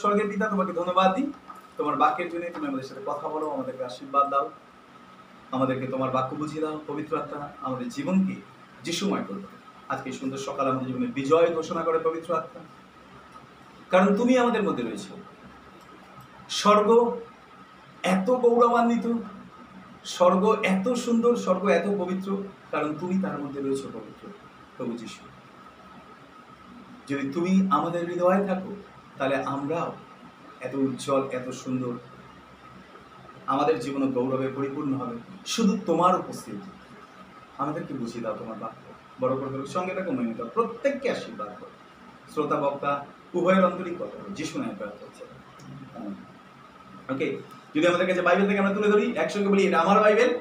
স্বর্গের পিতা, তোমাকে ধন্যবাদ দিই। তোমার বাক্যের জন্য তুমি আমাদের সাথে কথা বলো, আমাদেরকে আশীর্বাদ দাও। আমাদেরকে তোমার বাক্য বুঝিয়ে দাও, পবিত্র আত্মা, আমাদের জীবনকে যিশুময় করবে। আজকে সুন্দর সকাল আমাদের জীবনে বিজয় ঘোষণা করে পবিত্র আত্মা। কারণ তুমি আমাদের মধ্যে রয়েছে। স্বর্গ এত গৌরবান্বিত, স্বর্গ এত সুন্দর, স্বর্গ এত পবিত্র, কারণ তুমি তার মধ্যে রয়েছে পবিত্র, প্রভু যিশু। যদি তুমি আমাদের হৃদয়ে থাকো তাহলে আমরাও এত উজ্জ্বল, এত সুন্দর, আমাদের জীবন গৌরবে পরিপূর্ণ হবে। শুধু তোমার উপস্থিতি। আমাদেরকে বুঝিয়ে দাও তোমার বাক্য। বড় করে সঙ্গে থাকো, মেনে দাও প্রত্যেককে আশীর্বাদ করো। শ্রোতা, বক্তা, উভয়ের অন্তরিক কথা। যিশু নামে প্রার্থনা করছে। ওকে যদি আমাদের কাছে বাইবেল থেকে, আমরা তুলে ধরি। একসঙ্গে বলি, এটা আমার বাইবেল,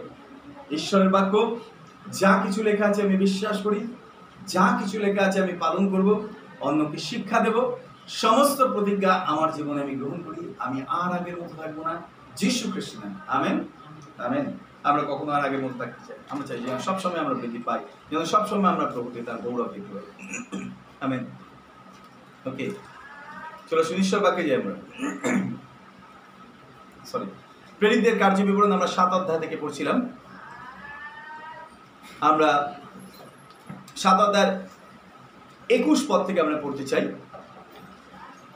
ঈশ্বরের বাক্য। যা কিছু লেখা আছে আমি বিশ্বাস করি। যা কিছু লেখা আছে আমি পালন করব। অন্যকে শিক্ষা দেব। সমস্ত প্রতিজ্ঞা আমার জীবনে আমি গ্রহণ করি। আমি আর আগের মতো থাকব না। যিশু খ্রিস্ট নামে। আমেন? আমেন। আমরা কখনো আর আগের মতো থাকতে চাই আমরা চাই যেন সবসময় আমরা বৃদ্ধি পাই, যেন সবসময় আমরা প্রভুকে তার গৌরব দেখতে পাই। আমেন? ওকে। চলো সুনিশ্চয় বাক্যে যাই আমরা। সরি প্রেরিতদের কার্য বিবরণ আমরা সাত অধ্যায় থেকে পড়ছিলাম। আমরা সাত অধ্যায়ের একুশ পদ থেকে আমরা পড়তে চাই।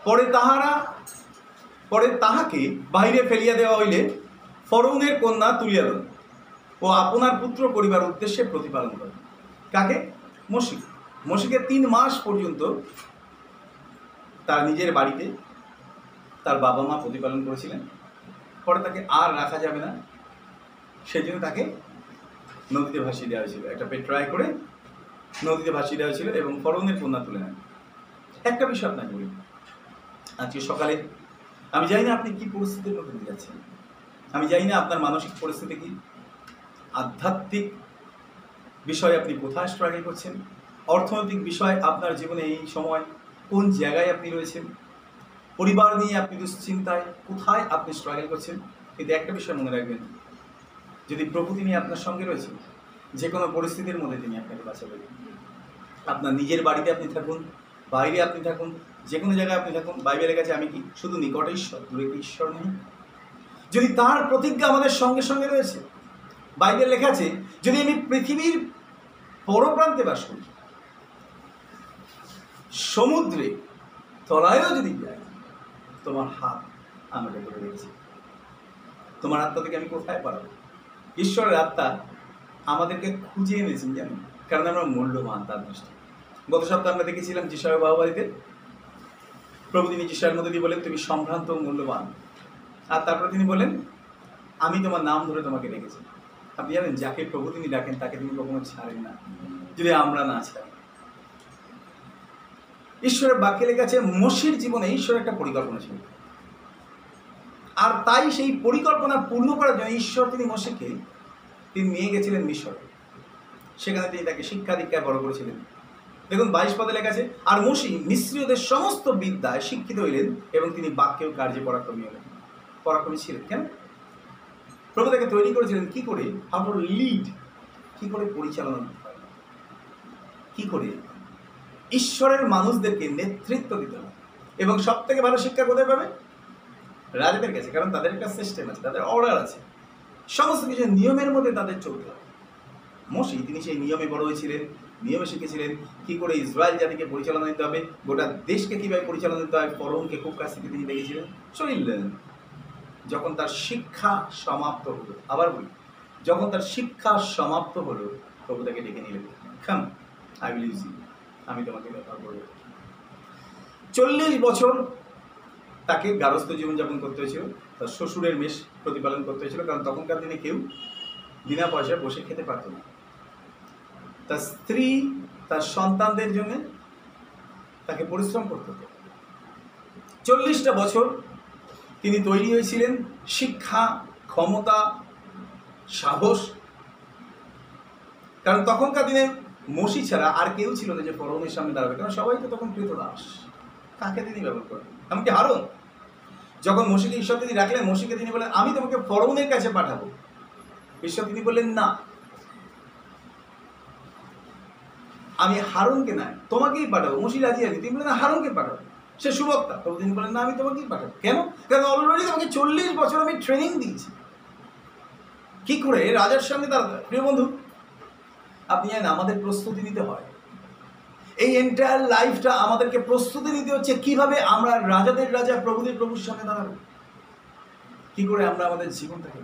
পরে তাহারা, পরে তাহাকে বাহিরে ফেলিয়া দেওয়া হইলে ফরৌনের কন্যা তুলিয়া দেন ও আপনার পুত্র পরিবার উদ্দেশ্যে প্রতিপালন করেন। কাকে? মসিক। মসিকে তিন মাস পর্যন্ত তার নিজের বাড়িতে তার বাবা মা প্রতিপালন করেছিলেন। পরে তাকে আর রাখা যাবে না। সেই জন্য তাকে নদীতে ভাসিয়ে দেওয়া হয়েছিল। একটা পেট্রায় করে নদীতে ভাসিয়ে দেওয়া হয়েছিল এবং ফরৌনের কন্যা তুলে নেন। একটা বিষয় আপনাকে বলি। আজকে সকালে, আমি জানি না আপনি কি পরিস্থিতির মধ্যে দিয়ে যাচ্ছেন। আমি জানি না আপনার মানসিক পরিস্থিতি কি। আধ্যাত্মিক বিষয়ে আপনি কোথায় স্ট্রাগল করছেন। অর্থনৈতিক বিষয় আপনার জীবনে এই সময় কোন জায়গায় আপনি রয়েছেন। পরিবার নিয়ে আপনি দুশ্চিন্তায় কোথায় আপনি স্ট্রাগল করছেন। কিন্তু একটা বিষয় মনে রাখবেন, যদি প্রভু তিনি আপনার সঙ্গে রয়েছেন যে কোনো পরিস্থিতির মধ্যে তিনি আপনাকে বাঁচাবেন। আপনার নিজের বাড়িতে আপনি থাকুন, বাইরে আপনি থাকুন যে কোনো জায়গায় আপনি থাকুন বাইবেলের কাছে, আমি কি শুধু নিকটে ঈশ্বর দূরে কি ঈশ্বর নেই? যদি তার প্রতিজ্ঞা আমাদের সঙ্গে সঙ্গে রয়েছে, বাইবেল লেখা আছে, যদি আমি পৃথিবীর পরপ্রান্তে বাস করি, সমুদ্রে তলায়ও যদি যাই, তোমার হাত আমাকে ধরে রেখেছে। তোমার আত্মা থেকে আমি কোথায় পারব ঈশ্বরের আত্মা আমাদেরকে খুঁজে এনেছেন জানেন কারণ আমরা মূল্যবান তার দৃষ্টি। গত সপ্তাহে আমরা দেখেছিলাম যিশয়ের বাবাবাড়িতে প্রভু তিনি যিশয়ের মধ্যে দিয়ে বলেন, তুমি সম্ভ্রান্ত মূল্যবান। আর তারপরে তিনি বলেন, আমি তোমার নাম ধরে তোমাকে ডেকেছি আপনি জানেন, যাকে প্রভু তিনি ডাকেন, তাকে তিনি কখনো ছাড়েন না, যদি আমরা না ছাড়ি। ঈশ্বরের বাক্যে লেখা আছে, মসির জীবনে ঈশ্বরের একটা পরিকল্পনা ছিল। আর তাই সেই পরিকল্পনা পূর্ণ করার জন্য ঈশ্বর তিনি মসিকে, তিনি নিয়ে গেছিলেন মিশরে। সেখানে তিনি তাকে শিক্ষা দীক্ষায় বড় করেছিলেন। দেখুন, বাইশ পদে লেখা আছে, আর মসি মিশ্রীয়দের সমস্ত বিদ্যায় শিক্ষিত হইলেন এবং তিনি বাক্যেও কার্যে পরাক্রমী হলেন। পরাক্রমী ছিলেন, কেন? প্রভু তাকে তৈরি করেছিলেন কি করে? How lead. কি করে পরিচালনা করতে হয়? কি করে? ঈশ্বরের মানুষদেরকে নেতৃত্ব দিতে হবে এবং সব থেকে ভালো শিক্ষা কোথায় পাবে? রাজাদের কাছে, কারণ তাদের একটা সিস্টেম আছে, তাদের অর্ডার আছে। সমস্ত কিছু নিয়মের মধ্যে তাদের চলতে হবে মসি, তিনি সেই নিয়মে বড় হয়েছিলেন। নিয়মে শিখেছিলেন। কি করে ইসরায়েল জাতিকে পরিচালনা দিতে হবে, গোটা দেশকে কীভাবে পরিচালনা দিতে হয় ফরমকে খুব কাছ থেকে তিনি দেখেছিলেন। চলিলেন যখন তার শিক্ষা সমাপ্ত হলো, আবার বলি, যখন তার শিক্ষা সমাপ্ত হলো, প্রভু তাকে ডেকে নিলেন। খাম আই উইল ইউজ আমি তোমাকে ব্যবহার করব। চল্লিশ বছর তাকে গারস্থ জীবনযাপন করতে হয়েছিল, তার শ্বশুরের মেষ প্রতিপালন করতে হয়েছিল, কারণ তখনকার দিনে কেউ বিনা পয়সায় বসে খেতে পারত না। তার স্ত্রী তার সন্তানদের জন্য তাকে পরিশ্রম করতে হতো। চল্লিশটা বছর তিনি তৈরি হয়েছিলেন। শিক্ষা, ক্ষমতা, সাহস। কারণ তখনকার দিনে মসি ছাড়া আর কেউ ছিল না যে ফরমের সামনে দাঁড়াবে। কারণ সবাই তো তখন কৃতদাস কাকে তিনি ব্যবহার করেন? এমনকি হারুন। যখন মসিকে ঈশ্বর তিনি রাখলেন, মসিকে তিনি বলেন আমি তোমাকে ফরৌনের কাছে পাঠাবো। ঈশ্বর তিনি বললেন, না। আমি হারুনকে না, তোমাকেই পাঠাবো। মসি রাজি আছি। তিনি বললেন হারুনকে পাঠাবো। সে সুবক্তা। প্রভু তিনি বলেন, না, আমি তোমাকেই পাঠাবো। কেন? কারণ অলরেডি তোমাকে চল্লিশ বছর আমি ট্রেনিং দিয়েছি। কি করে? রাজার দাঁড়াতে হয়? প্রিয় বন্ধু। আপনি জানেন, আমাদের প্রস্তুতি নিতে হয়। এই এন্টায়ার লাইফটা আমাদেরকে প্রস্তুতি নিতে হচ্ছে, কীভাবে আমরা রাজাদের রাজা, প্রভুদের প্রভুর সামনে দাঁড়াবো। কি করে আমরা আমাদের জীবনটাকে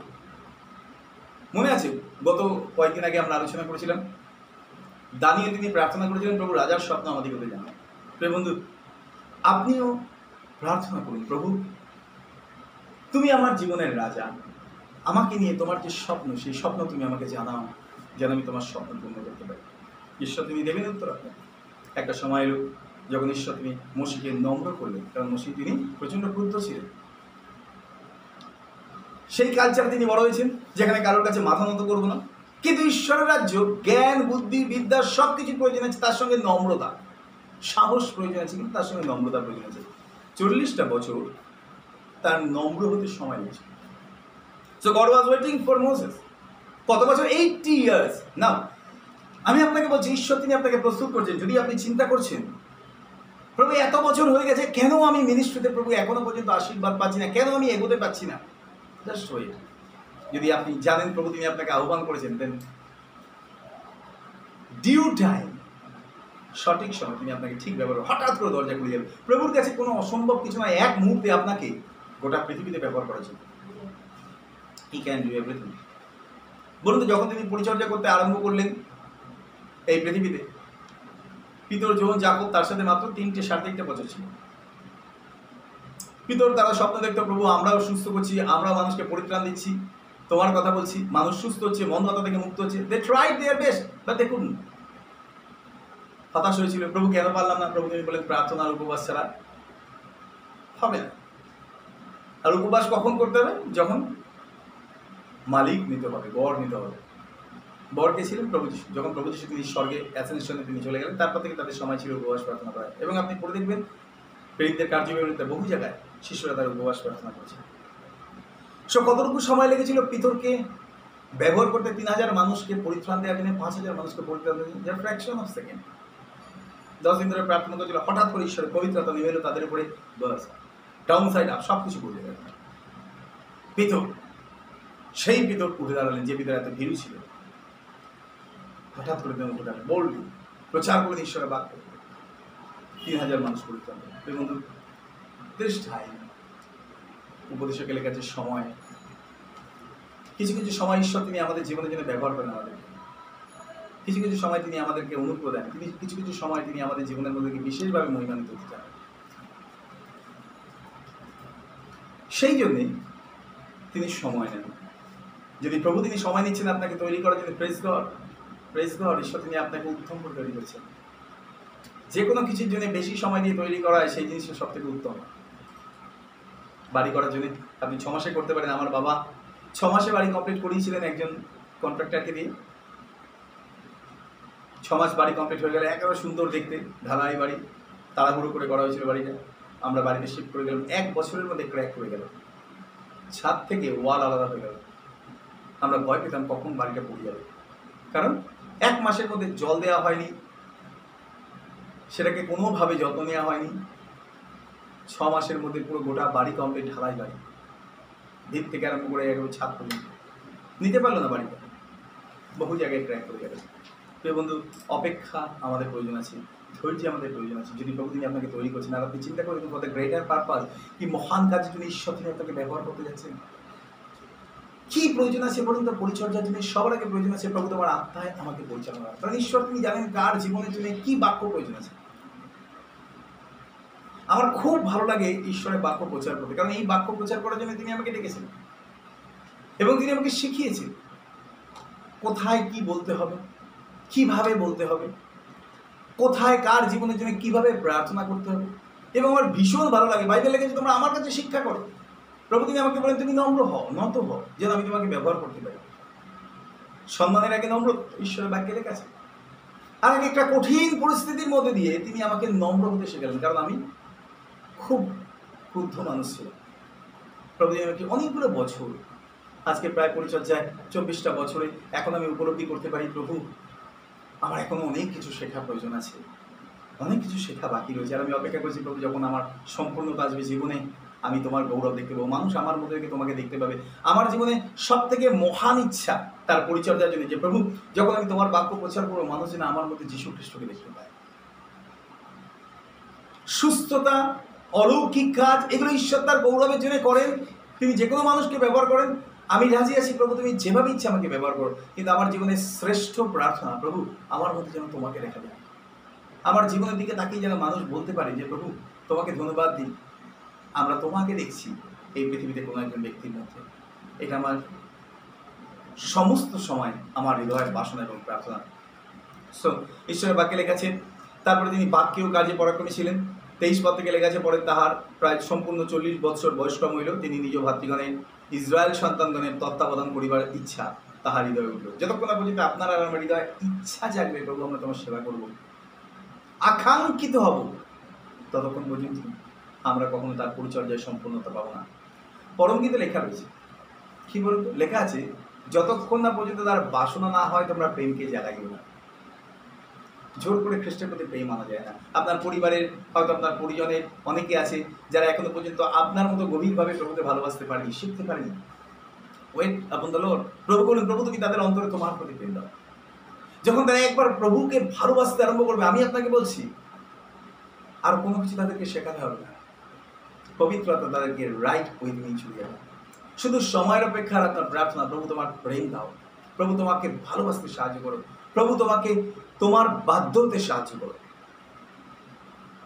মনে আছে? গত কয়েকদিন আগে আমরা আলোচনা করেছিলাম। দানিয়ে তিনি প্রার্থনা করেছিলেন, প্রভু, রাজার স্বপ্ন আমাদের কথা জানান প্রিয় বন্ধু, আপনিও প্রার্থনা করুন, প্রভু, তুমি আমার জীবনের রাজা। আমাকে নিয়ে তোমার যে স্বপ্ন, সেই স্বপ্ন তুমি আমাকে জানাও, যেন আমি তোমার স্বপ্ন পূর্ণ করতে পারি। ঈশ্বর, তিনি দেবেন উত্তর আপনাকে। একটা সময় এলো যখন ঈশ্বর তিনি মসিকে নম্র করলেন, কারণ মসি তিনি প্রচণ্ড ক্রুদ্ধ ছিলেন। সেই কালচারে তিনি বড় হয়েছেন, যেখানে কারোর কাছে মাথা নত করব না। কিন্তু ঈশ্বরের রাজ্য, জ্ঞান, বুদ্ধি, বিদ্যা সব কিছু প্রয়োজন আছে, তার সঙ্গে নম্রতা। সাহস প্রয়োজন আছে, কিন্তু তার সঙ্গে নম্রতা প্রয়োজন আছে। চল্লিশটা বছর তার নম্র হতে সময় লেগেছে। So God was waiting for Moses কত বছর? এইটটি ইয়ার্স না আমি আপনাকে বলছি, ঈশ্বর তিনি আপনাকে প্রস্তুত করছেন। যদি আপনি চিন্তা করছেন, প্রভু, এত বছর হয়ে গেছে, কেন আমি মিনিস্ট্রিতে প্রভু এখনও পর্যন্ত আশীর্বাদ পাচ্ছি না? কেন আমি এগোতে পারছি না? জাস্ট ওয়েট যদি আপনি জানেন প্রভু তিনি আপনাকে আহ্বান করেছেন দেন ডিউ টাইম সঠিক সময় তিনি আপনাকে ঠিক ব্যবহার হঠাৎ করে দরজা খুলে যাবে প্রভুর কাছে কোনো অসম্ভব কিছু নয়, এক মুহূর্তে আপনাকে গোটা পৃথিবীতে ব্যবহার করেছেন হি ক্যান ডু এভরিথিং বলুন তো, যখন তিনি পরিচর্যা করতে আরম্ভ করলেন এই পৃথিবীতে, পিতর যখন যাকব তার সাথে মাত্র তিনটে, সাড়ে তিনটে বছর ছিল। পিতর তারা স্বপ্ন দেখতো, প্রভু, আমরাও সুস্থ করছি আমরাও মানুষকে পরিত্রাণ দিচ্ছি। তোমার কথা বলছি, মানুষ সুস্থ হচ্ছে মন্দতা থেকে মুক্ত হচ্ছে। They tried their best but দেখুন হতাশ হয়েছিল, প্রভু, কেন পারলাম না? প্রভু, তুমি বলেন প্রার্থনা আর উপবাস ছাড়া হবে না। আর উপবাস কখন করতে হবে? যখন মালিক নিতে হবে বর নিতে হবে। বর কে ছিলেন? প্রভু যিশু। যখন প্রভু যিশু তিনি স্বর্গে অ্যাসেনশনে তিনি চলে গেলেন, তারপর থেকে তাদের সময় ছিল উপবাস প্রার্থনা করা। এবং আপনি পড়ে দেখবেন, প্রেরিতদের কার্যবিবরণীতে বহু জায়গায় শিশুরা তার উপবাস প্রার্থনা করছে সো কতটুকু সময় লেগেছিল পিতরকে ব্যবহার করতে? তিন হাজার মানুষকে পরিত্রাণ দেওয়ার জন্য, পাঁচ হাজার মানুষকে পরিত্রাণ দেওয়ার জন্য। ফ্র্যাকশন অফ সেকেন্ড দশ দিন ধরে প্রার্থনা করছিল, হঠাৎ করে ঈশ্বরের পবিত্রতা নেমে এলো, তাদের উপরে বাস ডাউন সাইড আপ সব কিছু বলে গেল। পিতর, সেই পিতর উঠে দাঁড়ালেন, যে পিতর এত ভিড় ছিল। হঠাৎ করে তিনি উঠে দাঁড়ালেন বললি প্রচার করে ঈশ্বরের বাক্য। তিন হাজার মানুষ পরিত্রাণ। এই বন্ধু উপদেশকে লেখাচ্ছে সময়, কিছু কিছু সময় ঈশ্বর তিনি আমাদের জীবনের জন্য ব্যবহার করেন আমাদের কিছু কিছু সময় তিনি আমাদেরকে অনুগ্রহ দেন তিনি কিছু কিছু সময় তিনি আমাদের জীবনের মধ্যে বিশেষভাবে মহিমান্বিত হতে চান। সেই জন্যে তিনি সময় নেন। যদি প্রভু তিনি সময় নিচ্ছেন আপনাকে তৈরি করার জন্য প্রেস গড প্রেস গড ঈশ্বর তিনি আপনাকে উত্তম করে তৈরি করছেন। যে কোনো কিছুর জন্য বেশি সময় নিয়ে তৈরি করা হয়, সেই জিনিসটা সব থেকে উত্তম। বাড়ি করার জন্য। আপনি ছ মাসে করতে পারেন। আমার বাবা ছ মাসে বাড়ি কমপ্লিট করিয়েছিলেন একজন কন্ট্রাক্টরকে দিয়ে। ছ মাস বাড়ি কমপ্লিট হয়ে গেলে। একেবারে সুন্দর দেখতে, ঢালাই বাড়ি, তাড়াহুড়ো করে করা হয়েছিল বাড়িটা। আমরা বাড়িতে শিফট করে গেলাম। এক বছরের মধ্যে ক্র্যাক করে গেল। ছাদ থেকে ওয়াল আলাদা হয়ে গেল। আমরা ভয় পেতাম কখন বাড়িটা পড়ে যাবে। কারণ এক মাসের মধ্যে জল দেওয়া হয়নি। সেটাকে কোনোভাবে যত্ন নেওয়া হয়নি। ছ মাসের মধ্যে পুরো গোটা বাড়ি কমপ্লিট ঢালাই বাড়ি। ভিত থেকে আরম্ভ করে একেবারে ছাদ পর্যন্ত। নিতে পারল না বাড়িটা। বহু জায়গায় ক্র্যাক করে গেল। প্রিয় বন্ধু, অপেক্ষা আমাদের প্রয়োজন আছে, ধৈর্য আমাদের প্রয়োজন আছে। যদি প্রভু তিনি আপনাকে তৈরি করছেন, আর আপনি চিন্তা করে দেখুন গ্রেটার পারপাস কি মহান কাজের জন্য ঈশ্বর তিনি আপনাকে ব্যবহার করতে যাচ্ছেন। কি প্রয়োজন আছে বলুন তো? পরিচর্যার জন্য সবার আগে প্রয়োজন আছে প্রভু তোমার আত্মায় আমাকে পরিচালনা করা। কারণ ঈশ্বর তিনি জানেন কার জীবনের জন্য কি বাক্য প্রয়োজন আছে। আমার খুব ভালো লাগে ঈশ্বরের বাক্য প্রচার করতে। কারণ এই বাক্য প্রচার করার জন্য তিনি আমাকে ডেকেছেন। এবং তিনি আমাকে শিখিয়েছেন কোথায় কি বলতে হবে, কীভাবে বলতে হবে, কোথায় কার জীবনের জন্য কীভাবে প্রার্থনা করতে হবে। এবং আমার ভীষণ ভালো লাগে। বাইবেল লেগেছে তোমরা আমার কাছে শিক্ষা করো। প্রভু, তুমি আমাকে বলেন, তুমি নম্র হও, নত হও, যেন আমি তোমাকে ব্যবহার করতে পারি। সম্মানের আগে নম্র ঈশ্বরের বাক্যে লেখা আছে। আর এক একটা কঠিন পরিস্থিতির মধ্যে দিয়ে তিনি আমাকে নম্র হতে শেখালেন। কারণ আমি খুব ক্রুদ্ধ মানুষ ছিলাম প্রভু আমাকে অনেকগুলো বছর, আজকে প্রায় পরিচর্যায় চব্বিশটা বছরে এখন আমি উপলব্ধি করতে পারি প্রভু। আমার এখনও অনেক কিছু শেখার প্রয়োজন আছে। অনেক কিছু শেখা বাকি রয়েছে। আর আমি অপেক্ষা করছি প্রভু, যখন আমার সম্পূর্ণতা আসবে জীবনে, আমি তোমার গৌরব দেখতে পাবো। মানুষ আমার মধ্যে থেকে তোমাকে দেখতে পাবে। আমার জীবনে সব থেকে মহান ইচ্ছা তার পরিচর্যার জন্য যে, প্রভু, যখন আমি তোমার বাক্য প্রচার করব, মানুষ যেন আমার মধ্যে যীশু খ্রিস্টকে দেখতে পায়। সুস্থতা অলৌকিক কাজ, এগুলো ঈশ্বর তার গৌরবের জন্য করেন। তিনি যে কোনো মানুষকে ব্যবহার করেন। আমি রাজি আছি, প্রভু, তুমি যেভাবে ইচ্ছে আমাকে ব্যবহার করো। কিন্তু আমার জীবনের শ্রেষ্ঠ প্রার্থনা, প্রভু, আমার মধ্যে যেন তোমাকে দেখা যায়। আমার জীবনের দিকে তাকিয়ে যেন মানুষ বলতে পারে যে, প্রভু, তোমাকে ধন্যবাদ দিই। আমরা তোমাকে দেখছি এই পৃথিবীতে কোনো একজন ব্যক্তির মধ্যে। এটা আমার সমস্ত সময় আমার হৃদয়ের বাসনা এবং প্রার্থনা। সো ঈশ্বরের বাক্যে লেখাছে তারপরে তিনি বাক্যেও কাজে পরাক্রমী ছিলেন। তেইশ পদ থেকে লেখাছে পরে তাহার প্রায় সম্পূর্ণ চল্লিশ বৎসর বয়স্কম হইল। তিনি নিজ ভাতৃগণের ইসরায়েল সন্তানগণের তত্ত্বাবধান করিবার ইচ্ছা তাহার হৃদয়ে উঠল। যতক্ষণ না পর্যন্ত আপনার আর আমার হৃদয়ে ইচ্ছা জাগবে, প্রভু, আমরা তোমার সেবা করব। আকাঙ্ক্ষিত হব। ততক্ষণ পর্যন্ত আমরা কখনো তার পরিচর্যায় সম্পূর্ণতা পাবো না। পরম গীতে লেখা রয়েছে, কি বলতো? লেখা আছে, যতক্ষণ না পর্যন্ত তার বাসনা না হয়, তোমরা প্রেমকে জাগাইও না। জোর করে খ্রিস্টের প্রতি প্রেম আনা যায় না। আপনার পরিবারের, হয়তো আপনার পরিজনের অনেকে আছে যারা এখনও পর্যন্ত আপনার মতো গভীরভাবে প্রভুকে ভালোবাসতে পারেনি, শিখতে পারেনি। ওয়েট আপন লর্ড প্রভু বলুন, প্রভু তুমি তাদের অন্তরে তোমার প্রতি প্রেম দাও। যখন তারা একবার প্রভুকে ভালোবাসতে আরম্ভ করবে, আমি আপনাকে বলছি, আর কোনো কিছু তাদেরকে শেখাতে হবে না। পবিত্রতা তাদেরকে রাইট উইথ মি চলে যাবে। শুধু সময়ের অপেক্ষার আপনার প্রার্থনা, প্রভু তোমার প্রেম দাও। প্রভু তোমাকে ভালোবাসতে সাহায্য করো। প্রভু তোমাকে তোমার বাধ্য হতে সাহায্য করো।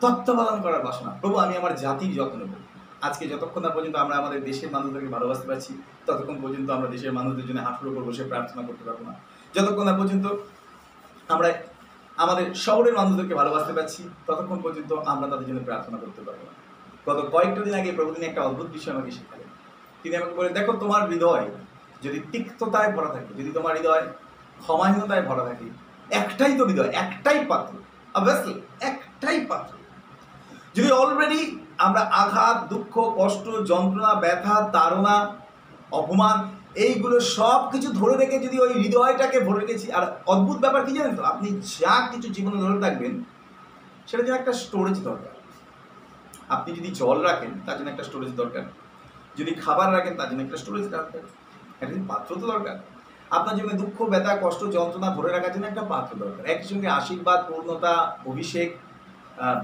তত্ত্বাবধান করার বাসনা। প্রভু, আমি আমার জাতির যত্ন নেব। আজকে যতক্ষণ না পর্যন্ত আমরা আমাদের দেশের মানুষদেরকে ভালোবাসতে পারছি, ততক্ষণ পর্যন্ত আমরা দেশের মানুষদের জন্য হাঁটুর উপর বসে প্রার্থনা করতে পারব না। যতক্ষণ না পর্যন্ত আমরা আমাদের শহরের মানুষদেরকে ভালোবাসতে পারছি, ততক্ষণ পর্যন্ত আমরা তাদের জন্য প্রার্থনা করতে পারব না। গত কয়েকটা দিন আগে প্রভুদিন একটা অদ্ভুত বিষয় আমাকে শেখালেন। তিনি আমাকে বলে দেখো, তোমার হৃদয় যদি তিক্ততায় ভরা থাকে, যদি তোমার হৃদয় ক্ষমাহীনতায় ভরা থাকে একটাই তো হৃদয় একটাই পাত্র অবভিয়াসলি একটাই পাত্র। যদি অলরেডি আমরা আঘাত, দুঃখ, কষ্ট, যন্ত্রণা, ব্যথা, তাড়না, অপমান, এইগুলো সব কিছু ধরে রেখে যদি ওই হৃদয়টাকে ভরে রেখেছি, আর অদ্ভুত ব্যাপার কি জানেন তো? আপনি যা কিছু জীবনে ধরে থাকবেন, সেটা জন্য একটা স্টোরেজ দরকার। আপনি যদি জল রাখেন, তার জন্য একটা স্টোরেজ দরকার। যদি খাবার রাখেন, তার জন্য একটা স্টোরেজ দরকার। একটা পাত্র তো দরকার। আপনার জীবনে দুঃখ, ব্যথা, কষ্ট, যন্ত্রণা ধরে রাখার জন্য একটা পাত্র দরকার। একই সঙ্গে আশীর্বাদ, পূর্ণতা, অভিষেক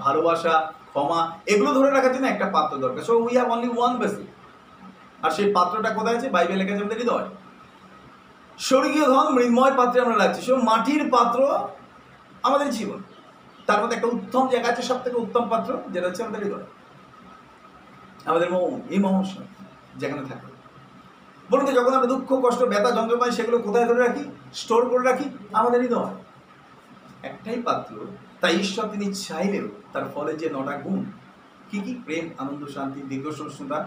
ভালোবাসা, ক্ষমা, এগুলো ধরে রাখার জন্য একটা পাত্র দরকার। So we have only one basic আর সেই পাত্রটা কোথায় আছে? বাইবেল লেখা আছে আমাদের হৃদয়। স্বর্গীয় ধন, মৃন্ময় পাত্রে আমরা রাখছি। সে মাটির পাত্র আমাদের জীবন। তার মধ্যে একটা উত্তম জায়গা আছে সব থেকে উত্তম পাত্র, যেটা হচ্ছে আমাদের হৃদয়। আমাদের মন, এই মহসা যেখানে থাকে বলুন তো, যখন আমরা দুঃখ, কষ্ট, ব্যথা, যন্ত্রণা পাই, সেগুলো কোথায় ধরে রাখি? স্টোর করে রাখি? আমাদের হৃদয় একটাই পাত্র, তাই ঈশ্বর তিনি চাইলেও তার ফলে যে নটা গুণ, কি কি? প্রেম, আনন্দ, শান্তি, দীর্ঘ সহিষ্ণুতা,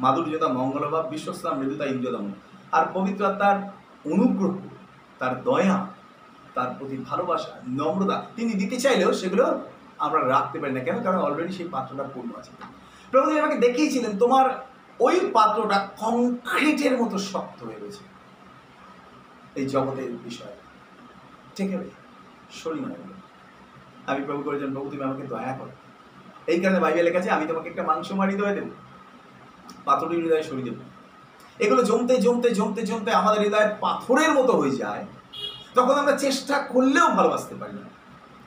মাধুর্যতা মঙ্গলভাব বিশ্বস্তা মৃদুতা ইন্দ্রদম আর পবিত্র তার অনুগ্রহ, তার দয়া, তার প্রতি ভালোবাসা, নম্রতা, তিনি দিতে চাইলেও সেগুলো আমরা রাখতে পারি না। কেন? কারণ অলরেডি সেই পাত্রটা পূর্ণ আছে। প্রভু আমাকে দেখিয়েছিলেন, তোমার ওই পাত্রটা কংক্রিটের মতো শক্ত হয়ে রয়েছে এই জগতের বিষয়। ঠিক আছে? মনে করো। আমি প্রভু করেছেন প্রভু তুমি আমাকে দয়া করো। এই কারণে বাইবেল লেখা আমি তোমাকে একটা মাংস মারি হৃদয় দেবো। পাথরের হৃদয়ে সরিয়ে দেবো। এগুলো জমতে জমতে জমতে জমতে আমাদের হৃদয় পাথরের মতো হয়ে যায়। তখন আমরা চেষ্টা করলেও ভালোবাসতে পারি না।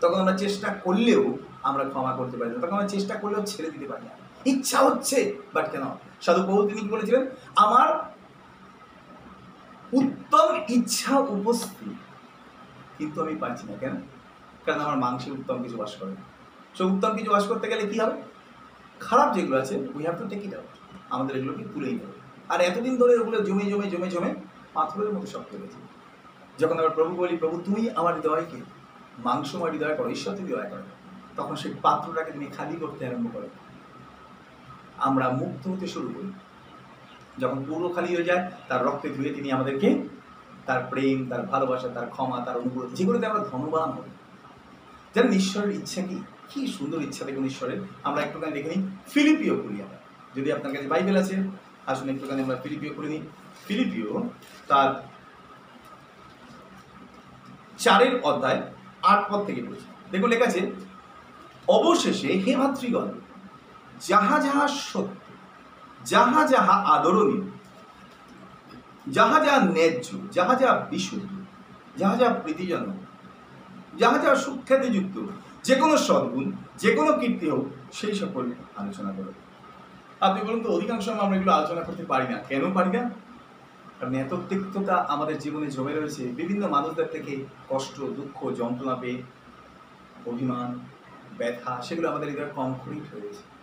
তখন আমরা চেষ্টা করলেও আমরা ক্ষমা করতে পারি না। তখন আমরা চেষ্টা করলেও ছেড়ে দিতে পারি না। ইচ্ছা হচ্ছে বাট কেন সাধু কি বলেছিলেন? আমার উত্তম ইচ্ছা উপস্থিত, কিন্তু আমি পারছি না। কেন? কারণ আমার মাংসে উত্তম কিছু বাস করে সো উত্তম কিছু বাস করতে গেলে কি হবে? খারাপ যেগুলো আছে we have to take it out আমাদের এগুলোকে তুলেই দেবে। আর এতদিন ধরে ওগুলো জমে জমে জমে জমে পাথরের মতো শক্ত হয়েছে যখন আমরা প্রভু বলি, প্রভু, তুমি আমার হৃদয়কে মাংসময় হৃদয় করো, ঈশ্বর তুমি হৃদয় করো। তখন সেই পাত্রটাকে তিনি খালি করতে আরম্ভ করে। আমরা মুক্ত হতে শুরু করি। যখন পুরো খালি হয়ে যায়, তার রক্তে ধুয়ে তিনি আমাদেরকে তার প্রেম, তার ভালোবাসা, তার ক্ষমা, তার অনুগ্রহ যেগুলোতে আমরা ধনবান হই জানেন ঈশ্বরের ইচ্ছা কি? কি সুন্দর ইচ্ছা দেখুন ঈশ্বরের। আমরা একটুখানি দেখে নিই, ফিলিপিও করি আমরা। যদি আপনার কাছে বাইবেল আছে, আসুন একটুখানি আমরা ফিলিপিও করে নিই। ফিলিপিও তার চারের অধ্যায় আট পদ থেকে পড়ছি। দেখুন লেখা আছে, অবশেষে হে ভাতৃগণ যাহা যাহা সত্য, যাহা যাহা আদরণীয়, যাহা যাহা ন্যায্য, যাহা যাহা বিশুদ্ধ, যাহা যাহা প্রীতিজনক, যাহা যাহা সুখ্যাতিযুক্ত, যে কোনো সদ্গুণ, যে কোনো কীর্তি হোক, সেই সকল আলোচনা করো। আপনি বলুন তো, অধিকাংশ আমরা এগুলো আলোচনা করতে পারি না। কেন পারি না? কারণ এত তিক্ততা আমাদের জীবনে জমে রয়েছে। বিভিন্ন মানুষদের থেকে কষ্ট, দুঃখ, যন্ত্রণা পেয়ে, অভিমান, ব্যথা, সেগুলো আমাদের হৃদয়ে কংক্রিট হয়েছে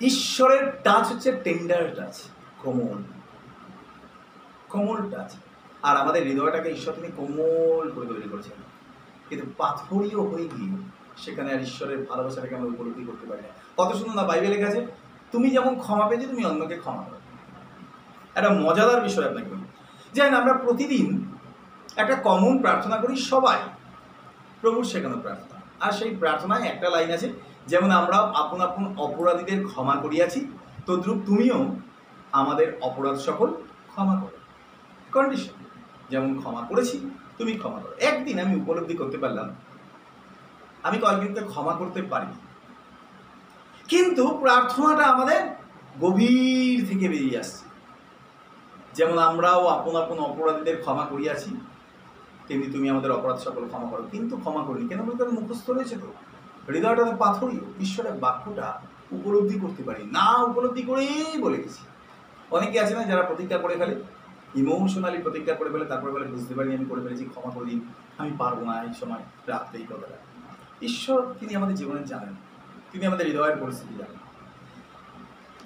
ঈশ্বরের টাচ হচ্ছে টেন্ডার টাচ কোমল। কোমল টাচ আর আমাদের হৃদয়টাকে ঈশ্বর তিনি কোমল করে তৈরি করেছেন। কিন্তু পাথরীয় হয়ে গিয়ে সেখানে আর ঈশ্বরের ভালোবাসাটাকে আমরা উপলব্ধি করতে পারি না। কত সুন্দর না বাইবেলে গেছে তুমি যেমন ক্ষমা পেয়েছ, তুমি অন্যকে ক্ষমা করো। একটা মজাদার বিষয় আপনাকে বলি। যেন আমরা প্রতিদিন একটা কমন প্রার্থনা করি সবাই। প্রভুর শেখানো প্রার্থনা। আর সেই প্রার্থনায় একটা লাইন আছে যেমন আমরা আপন আপন অপরাধীদের ক্ষমা করিয়াছি, তদ্রুপ তুমিও আমাদের অপরাধ সকল ক্ষমা করো। কন্ডিশন যেমন ক্ষমা করেছি, তুমি ক্ষমা করো। একদিন আমি উপলব্ধি করতে পারলাম, আমি কয়েকদিনকে ক্ষমা করতে পারি কিন্তু প্রার্থনাটা আমাদের গভীর থেকে বেরিয়ে আসছে। যেমন আমরাও আপন আপন অপরাধীদের ক্ষমা করিয়াছি, তেমনি তুমি আমাদের অপরাধ সকল ক্ষমা করো। কিন্তু ক্ষমা করিনি কেন? বলতে মুখস্থ রয়েছে তো। হৃদয়টা তো পাথরই, ঈশ্বরের বাক্যটা উপলব্ধি করতে পারি। না উপলব্ধি করেই বলে গেছি। অনেকে আছে না যারা প্রতিজ্ঞা করে ফেলে ইমোশনালি প্রতিজ্ঞা করে ফেলে, তারপরে বলে, বুঝতে পারি আমি করে ফেলেছি, ক্ষমা করে দিন, আমি পারব না এই সময় রাখতে এই কথাটা। ঈশ্বর, তিনি আমাদের জীবনে জানেন, তিনি আমাদের হৃদয়ের পরিস্থিতি জানেন।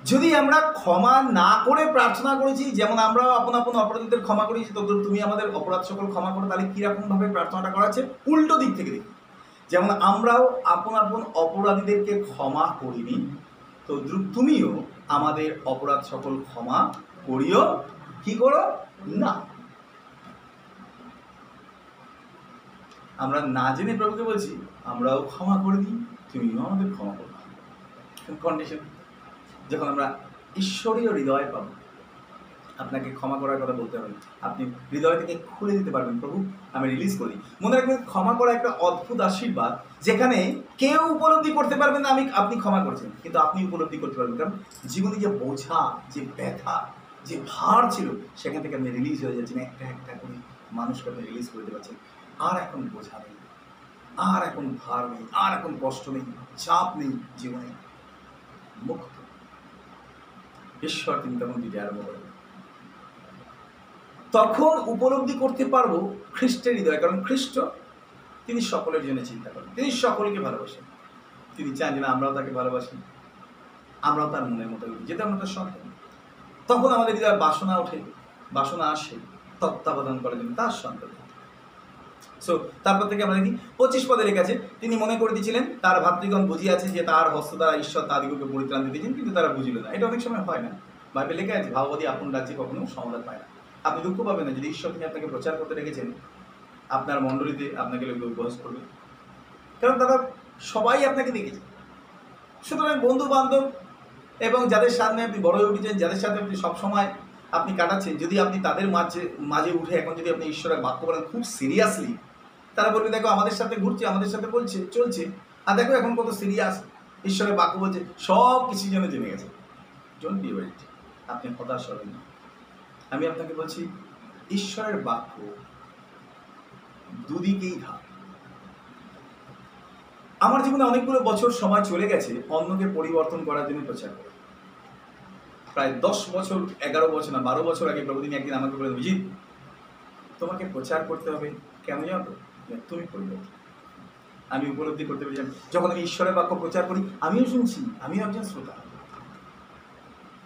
যদি আমরা ক্ষমা না করে প্রার্থনা করেছি, যেমন আমরাও আপন আপন অপরাধীদের ক্ষমা করেছি তো তুমি আমাদের অপরাধ সকল ক্ষমা করো, তাহলে কীরকম ভাবে প্রার্থনাটা করা আছে উল্টো দিক থেকে দেখি। যেমন আমরাও আপন আপন অপরাধীদেরকে ক্ষমা করিনি, তো তুমিও আমাদের অপরাধ সকল ক্ষমা করিও, কি করো? না। আমরা না জেনে প্রভুকে বলছি, আমরাও ক্ষমা করে দিই, তুমিও আমাদের ক্ষমা করো। কন্ডিশন যখন আমরা ঈশ্বরীয় হৃদয় পাব আপনাকে ক্ষমা করার কথা বলতে হবে আপনি হৃদয় থেকে খুলে দিতে পারবেন, প্রভু, আমি রিলিজ করি। মনে রাখবেন, ক্ষমা করা একটা অদ্ভুত আশীর্বাদ, যেখানে কেউ উপলব্ধি করতে পারবেন না আমি, আপনি ক্ষমা করছেন। কিন্তু আপনি উপলব্ধি করতে পারবেন, কারণ জীবনে যে বোঝা, যে ব্যথা, যে ভার ছিল, সেখান থেকে আপনি রিলিজ হয়ে যাচ্ছেন। একটা একটা করে মানুষকে আপনি রিলিজ করে দিতে পারছেন। আর এখন বোঝা নেই। আর এখন ভার নেই। আর এখন কষ্ট নেই। চাপ নেই জীবনে। মুক্ত। ঈশ্বর, তিনি তখন দিতে আরম্ভ করবেন তখন উপলব্ধি করতে পারব খ্রিস্টের হৃদয়, কারণ খ্রিস্ট তিনি সকলের জন্য চিন্তা করেন। তিনি সকলকে ভালোবাসেন। তিনি চান যে আমরাও তাকে ভালোবাসি। আমরাও তার মনের মতো যেটা আমরা তার সন্তান তখন আমাদের হৃদয় বাসনা ওঠে, বাসনা আসে, তত্ত্বাবধান করার জন্য তার সন্তান। সো তারপর থেকে আমরা দেখি, পঁচিশ পদে লেখা তিনি মনে করে দিয়েছিলেন, তার ভাতৃগণ বুঝিয়াছে যে তার হস্ত দ্বারা ঈশ্বর তাদিগকে পরিত্রাণ দিতেছেন, কিন্তু তারা বুঝিল না। এটা অনেক সময় হয় না। বাইবেল লেখা আছে ভাববাদী আপন রাজ্যে কখনো সমাধান পায় না। আপনি দুঃখ পাবেন না যদি ঈশ্বর তিনি আপনাকে প্রচার করতে রেখেছেন। আপনার মণ্ডলীতে আপনাকে লোক উপহাস করবে। কারণ তারা সবাই আপনাকে দেখেছে। সুতরাং বন্ধু বান্ধব এবং যাদের সামনে আপনি বড় হয়ে উঠেছেন, যাদের সাথে আপনি সবসময় আপনি কাটাচ্ছেন, যদি আপনি তাদের মাঝে মাঝে উঠে এখন যদি আপনি ঈশ্বরের বাক্য বলেন খুব সিরিয়াসলি তারা বলবে, দেখো, আমাদের সাথে ঘুরছে, আমাদের সাথে বলছে, চলছে। আর দেখো, এখন কত সিরিয়াস ঈশ্বরের বাক্য বলছে সব কিছু যেন জেনে গেছে। বি আপনি হতাশ হবেন না। আমি আপনাকে বলছি, ঈশ্বরের বাক্য দুদিকেই ধার আমার জীবনে অনেকগুলো বছর সময় চলে গেছে অন্যকে পরিবর্তন করার জন্য প্রচার করে। প্রায় দশ বছর, এগারো বছর না, বারো বছর আগে প্রভুদিন একদিন আমাকে বলে বিজিৎ তোমাকে প্রচার করতে হবে কেন জানো? তুমি পরিবর্তন। আমি উপলব্ধি করতে পেরেছিলাম যখন আমি ঈশ্বরের বাক্য প্রচার করি, আমিও শুনছি, আমিও একজন শ্রোতা।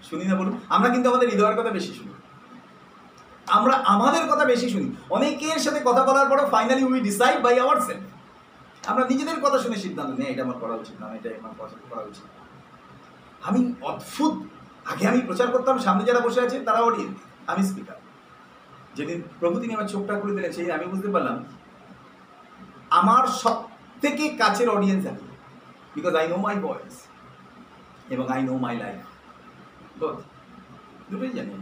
শুনি না বলুন, আমরা কিন্তু আমাদের হৃদয়ের কথা বেশি শুনি। আমরা আমাদের কথা বেশি শুনি। অনেকের সাথে কথা বলার পরও finally we decide by our self আমরা নিজেদের কথা শুনে সিদ্ধান্ত নেই এটা আমার করা উচিত না এটা আমার করা উচিত আমি অদ্ভুত। আগে আমি প্রচার করতাম, সামনে যারা বসে আছে, তারা অডিয়েন্স আমি স্পিকার যেদিন প্রভু তিনি আমার চোখটা করে দিলেন, সেই আমি বুঝতে পারলাম, আমার সব থেকে কাছের অডিয়েন্স আছে because I know my voice এবং আই নো মাই লাইফ দুটোই জানি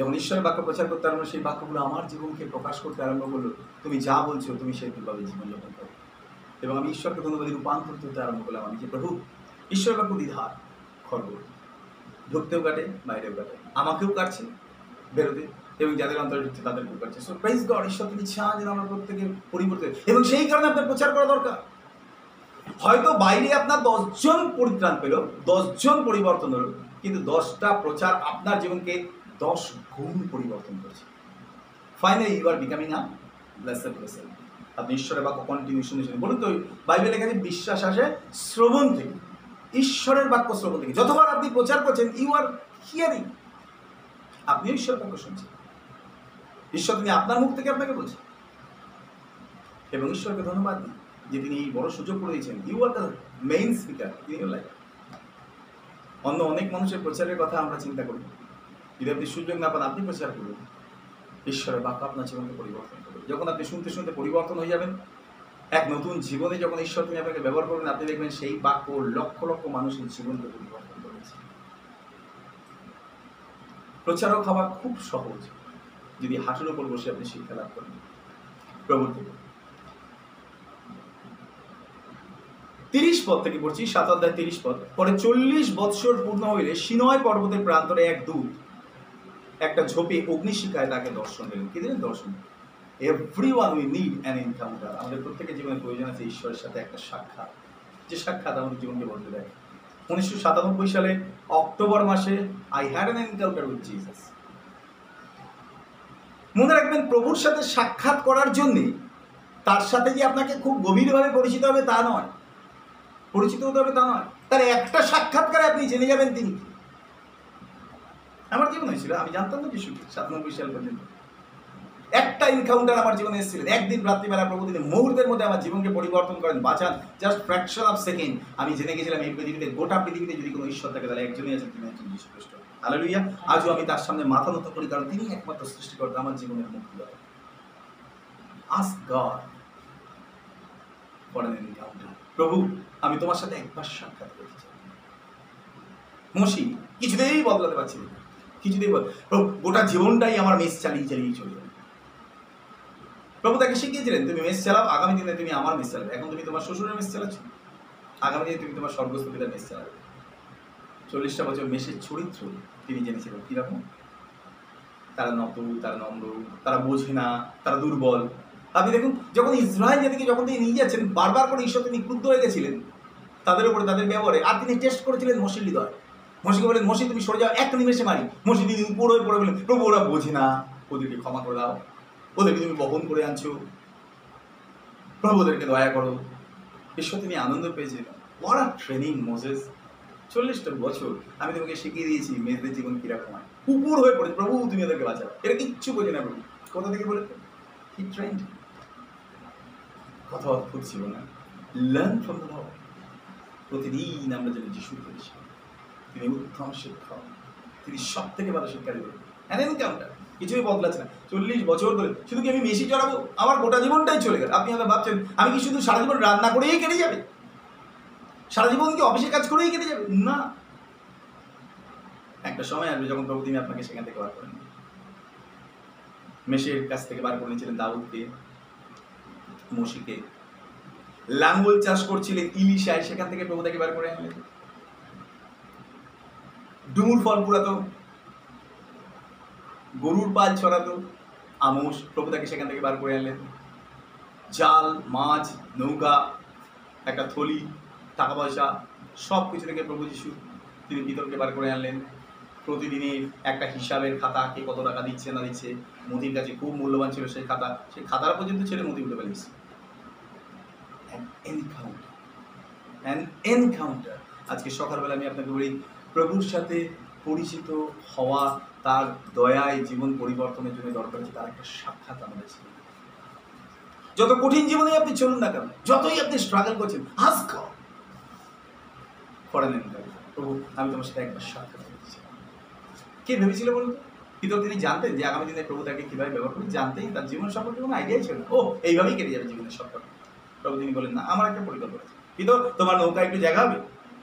যখন ঈশ্বরের বাক্য প্রচার করতে আরম্ভ সেই বাক্যগুলো আমার জীবনকে প্রকাশ করতে আরম্ভ করল। তুমি যা বলছো, তুমি সেইভাবে জীবনযাপন করো। এবং আমি ঈশ্বরকে ধন্যবাদ রূপান্তর করতে আরম্ভ করলাম আমি যে প্রভু, ঈশ্বরের বাক্য দ্বিধার খর্ব ঢুকতেও কাটে, বাইরেও কাটে। আমাকেও কাটছে, বেরোতে। এবং যাদের অন্তরে ঢুকছে, তাদেরকেও কাটছে। সো প্রাইজ গড ঈশ্বর তিনি চান যেন আমরা প্রত্যেকে পরিবর্তন এবং সেই কারণে আপনার প্রচার করা দরকার। হয়তো বাইরে আপনার দশজন পরিত্রাণ পেল, দশজন পরিবর্তন হলো, কিন্তু দশটা প্রচার আপনার জীবনকে দশ গুণ পরিবর্তন করেছে। Finally you are becoming a blessed blessed আপনি ঈশ্বরের বাক্য কন্টিনিউ শুনে শুনে বলুন তো, বাইবেলে এখানে বিশ্বাস আসে শ্রবণ থেকে। ঈশ্বরের বাক্য শ্রবণ থেকে। যতবার আপনি প্রচার করছেন ইউ আর হিয়ারিং আপনি ঈশ্বরের বাক্য শুনছেন। ঈশ্বর তিনি আপনার মুখ থেকে আপনাকে বলছেন এবং ঈশ্বরকে ধন্যবাদ দিই যে তিনি এই বড় সুযোগ করে দিয়েছেন। You are the main speaker your life অন্য অনেক মানুষের প্রচারের কথা আমরা চিন্তা করি। যদি আপনি সুযোগ না পান, আপনি প্রচার করুন। ঈশ্বরের বাক্য আপনার জীবনকে পরিবর্তন করবে। যখন আপনি শুনতে শুনতে পরিবর্তন হয়ে যাবেন, এক নতুন জীবনে যখন ঈশ্বর তিনি আপনাকে ব্যবহার করবেন, আপনি দেখবেন সেই বাক্য লক্ষ লক্ষ মানুষের জীবনকে পরিবর্তন করেছে। প্রচারক হওয়া খুব সহজ। যদি হাঁটুর ওপর বসে আপনি শিক্ষা লাভ করেন প্রভুর থেকে তিরিশ পদ থেকে পড়ছি, সাত অধ্যায় তিরিশ পদ। পরে চল্লিশ বৎসর পূর্ণ হইলে সিনয় পর্বতের প্রান্তরে এক দূত একটা ঝোপে অগ্নিশিখায় তাকে দর্শন দিলেন। কি দিলেন? দর্শন everyone we need an encounter আমাদের প্রত্যেকের জীবনে প্রয়োজন আছে ঈশ্বরের সাথে একটা সাক্ষাৎ। যে সাক্ষাৎ আমাদের জীবনকে বদলে দেয় উনিশশো সাতানব্বই সালে অক্টোবর মাসে I had an encounter with Jesus মনে রাখবেন, প্রভুর সাথে সাক্ষাৎ করার জন্যে তার সাথে যে আপনাকে খুব গভীরভাবে পরিচিত হবে তা নয়। পরিচিত হতে হবে তা নয়। তার একটা সাক্ষাৎকারে আপনি জেনে যাবেন তিনি। আমার জীবন হয়েছিল, আমি জানতাম না যিশু সাতানব্বই সাল পর্যন্ত। একটা এনকাউন্টার আমার জীবনে এসেছিলেন একদিন রাত্রিবেলা প্রভু তিনি মুহূর্তের মধ্যে আমার জীবনকে পরিবর্তন করেন বাঁচান। জাস্ট ফ্র্যাকশন অফ সেকেন্ড আমি জেনে গেছিলাম এই পৃথিবীতে, গোটা পৃথিবীতে যদি কোনো ঈশ্বর থাকে, তাহলে একজনই আছেন, তিনি একজন যীশু খ্রিস্ট হালেলুয়া আজও আমি তার সামনে মাথা নত করি, কারণ তিনি একমাত্র সৃষ্টিকর্তা আমার জীবনের মুক্তি দেয়। আস্ক গড ফর প্রভু, আমি তোমার সাথে একবার সাক্ষাৎ করতে চাই। মসি কিছুতেই বদলাতে পারছি না। কিছুতেই প্রভু, গোটা জীবনটাই আমার মেস চালিয়ে চালিয়ে চলে প্রভু তাকে শিখিয়েছিলেন, তুমি মেস চালাও, আগামী দিনে তুমি আমার মেস চালাবে। এখন তুমি তোমার শ্বশুরের মেস চালাচ্ছ। আগামী দিনে তুমি তোমার স্বর্গস্থ পিতার মেস চালাবে। চল্লিশটা বছর মেসের চরিত্র তিনি জেনেছিলেন কীরকম? তারা নত, তারা নম্র, তারা বোঝে না, তারা দুর্বল। আপনি দেখুন, যখন ইসরায়েল জাতিকে যখন তিনি নিয়ে যাচ্ছেন, বারবার করে ঈশ্বর তিনি ক্রুদ্ধ হয়ে গেছিলেন, তাদের উপরে তাদের ব্যবহারে। আর তিনি টেস্ট করেছিলেন মসির হৃদয়। মসিকে বলেন মসি, তুমি সরে যাও এক নিমেষে মারি। মসি তিনি উপর হয়ে পড়ে বলেন প্রভু, ওরা বোঝে না। ওদেরকে ক্ষমা করে দাও। ওদেরকে তুমি বহন করে আনছো। প্রভু, ওদেরকে দয়া করো। ঈশ্বর তিনি আনন্দ পেয়েছিলেন বড় ট্রেনিং মোজেস চল্লিশটা বছর আমি তোমাকে শিখিয়ে দিয়েছি মেয়েদের জীবন কীরকম হয়। কুকুর হয়ে পড়ে প্রভু, তুমি ওদেরকে বাঁচাও। এটা কিচ্ছু বোঝে না প্রভু। কোথা থেকে বলে কি ট্রেন্ড কথা অদ্ভুত ছিল না? লার্ন ফ্রম দ্য প্রতিদিন আমরা যেন যিশু করেছি তিনি উত্তম শিক্ষক। তিনি সব থেকে ভালো শিক্ষা দেবেন হ্যাঁ এনকাউন্টার কিছুই বদলাচ্ছে না। চল্লিশ বছর ধরে শুধু কি আমি মেশি চড়াবো আমার গোটা জীবনটাই চলে গেল। আপনি হয়তো ভাবছেন, আমি কি শুধু সারা জীবন রান্না করেই কেটে যাবে? সারা জীবন কি অফিসে কাজ করেই কেটে যাবে? না। একটা সময় আসবে যখন প্রভু তিনি আপনাকে সেখান থেকে বার করেন। মেশের কাছ থেকে বার করে নিয়েছিলেন দাউদকে, মসিকে। লাঙ্গল চাষ করছিলেন ইলিশায়, সেখান থেকে প্রভু তাকে বার করে আনলেন। ডুমুর ফল কুড়াতো গরুর পাল ছড়াতো, আমোস প্রভু তাকে সেখান থেকে বার করে আনলেন। জাল, মাছ, নৌকা, একটা থলি, টাকা পয়সা, সব কিছু থেকে প্রভু যিশু তিনি ভিতরকে বার করে আনলেন। প্রতিদিনের একটা হিসাবের খাতা কে কত টাকা দিচ্ছে না দিচ্ছে মোদির কাছে খুব মূল্যবান ছিল সেই খাতা। সেই খাতার পর্যন্ত ছেড়ে মোদি উঠে ফেলেছে। এনকাউন্টার এনকাউন্টার আজকে সকালবেলা আমি আপনাকে বলি প্রভুর সাথে পরিচিত হওয়া তার দয়ায় জীবন পরিবর্তনের জন্য দরকার আছে তার একটা সাক্ষাৎ আমাদের ছিল যত কঠিন জীবনে আপনি চলুন না কেন, যতই আপনি স্ট্রাগল করছেন আস্ক ফরেন প্রভু, আমি তোমার সাথে একবার সাক্ষাৎ চাই কে ভেবেছিল বলুন? কিন্তু তিনি জানতেন যে আগামী দিনে প্রভু তাকে কীভাবে ব্যবহার করবে। জানতেই তার জীবন সম্পর্কে কোনো আইডিয়াই ছিল ও এইভাবেই কেটে যাবে জীবনের সম্পর্কে প্রভু, তিনি বলেন না, আমার একটা পরিকল্পনা আছে। কিন্তু তোমার নৌকা একটু জায়গা হবে?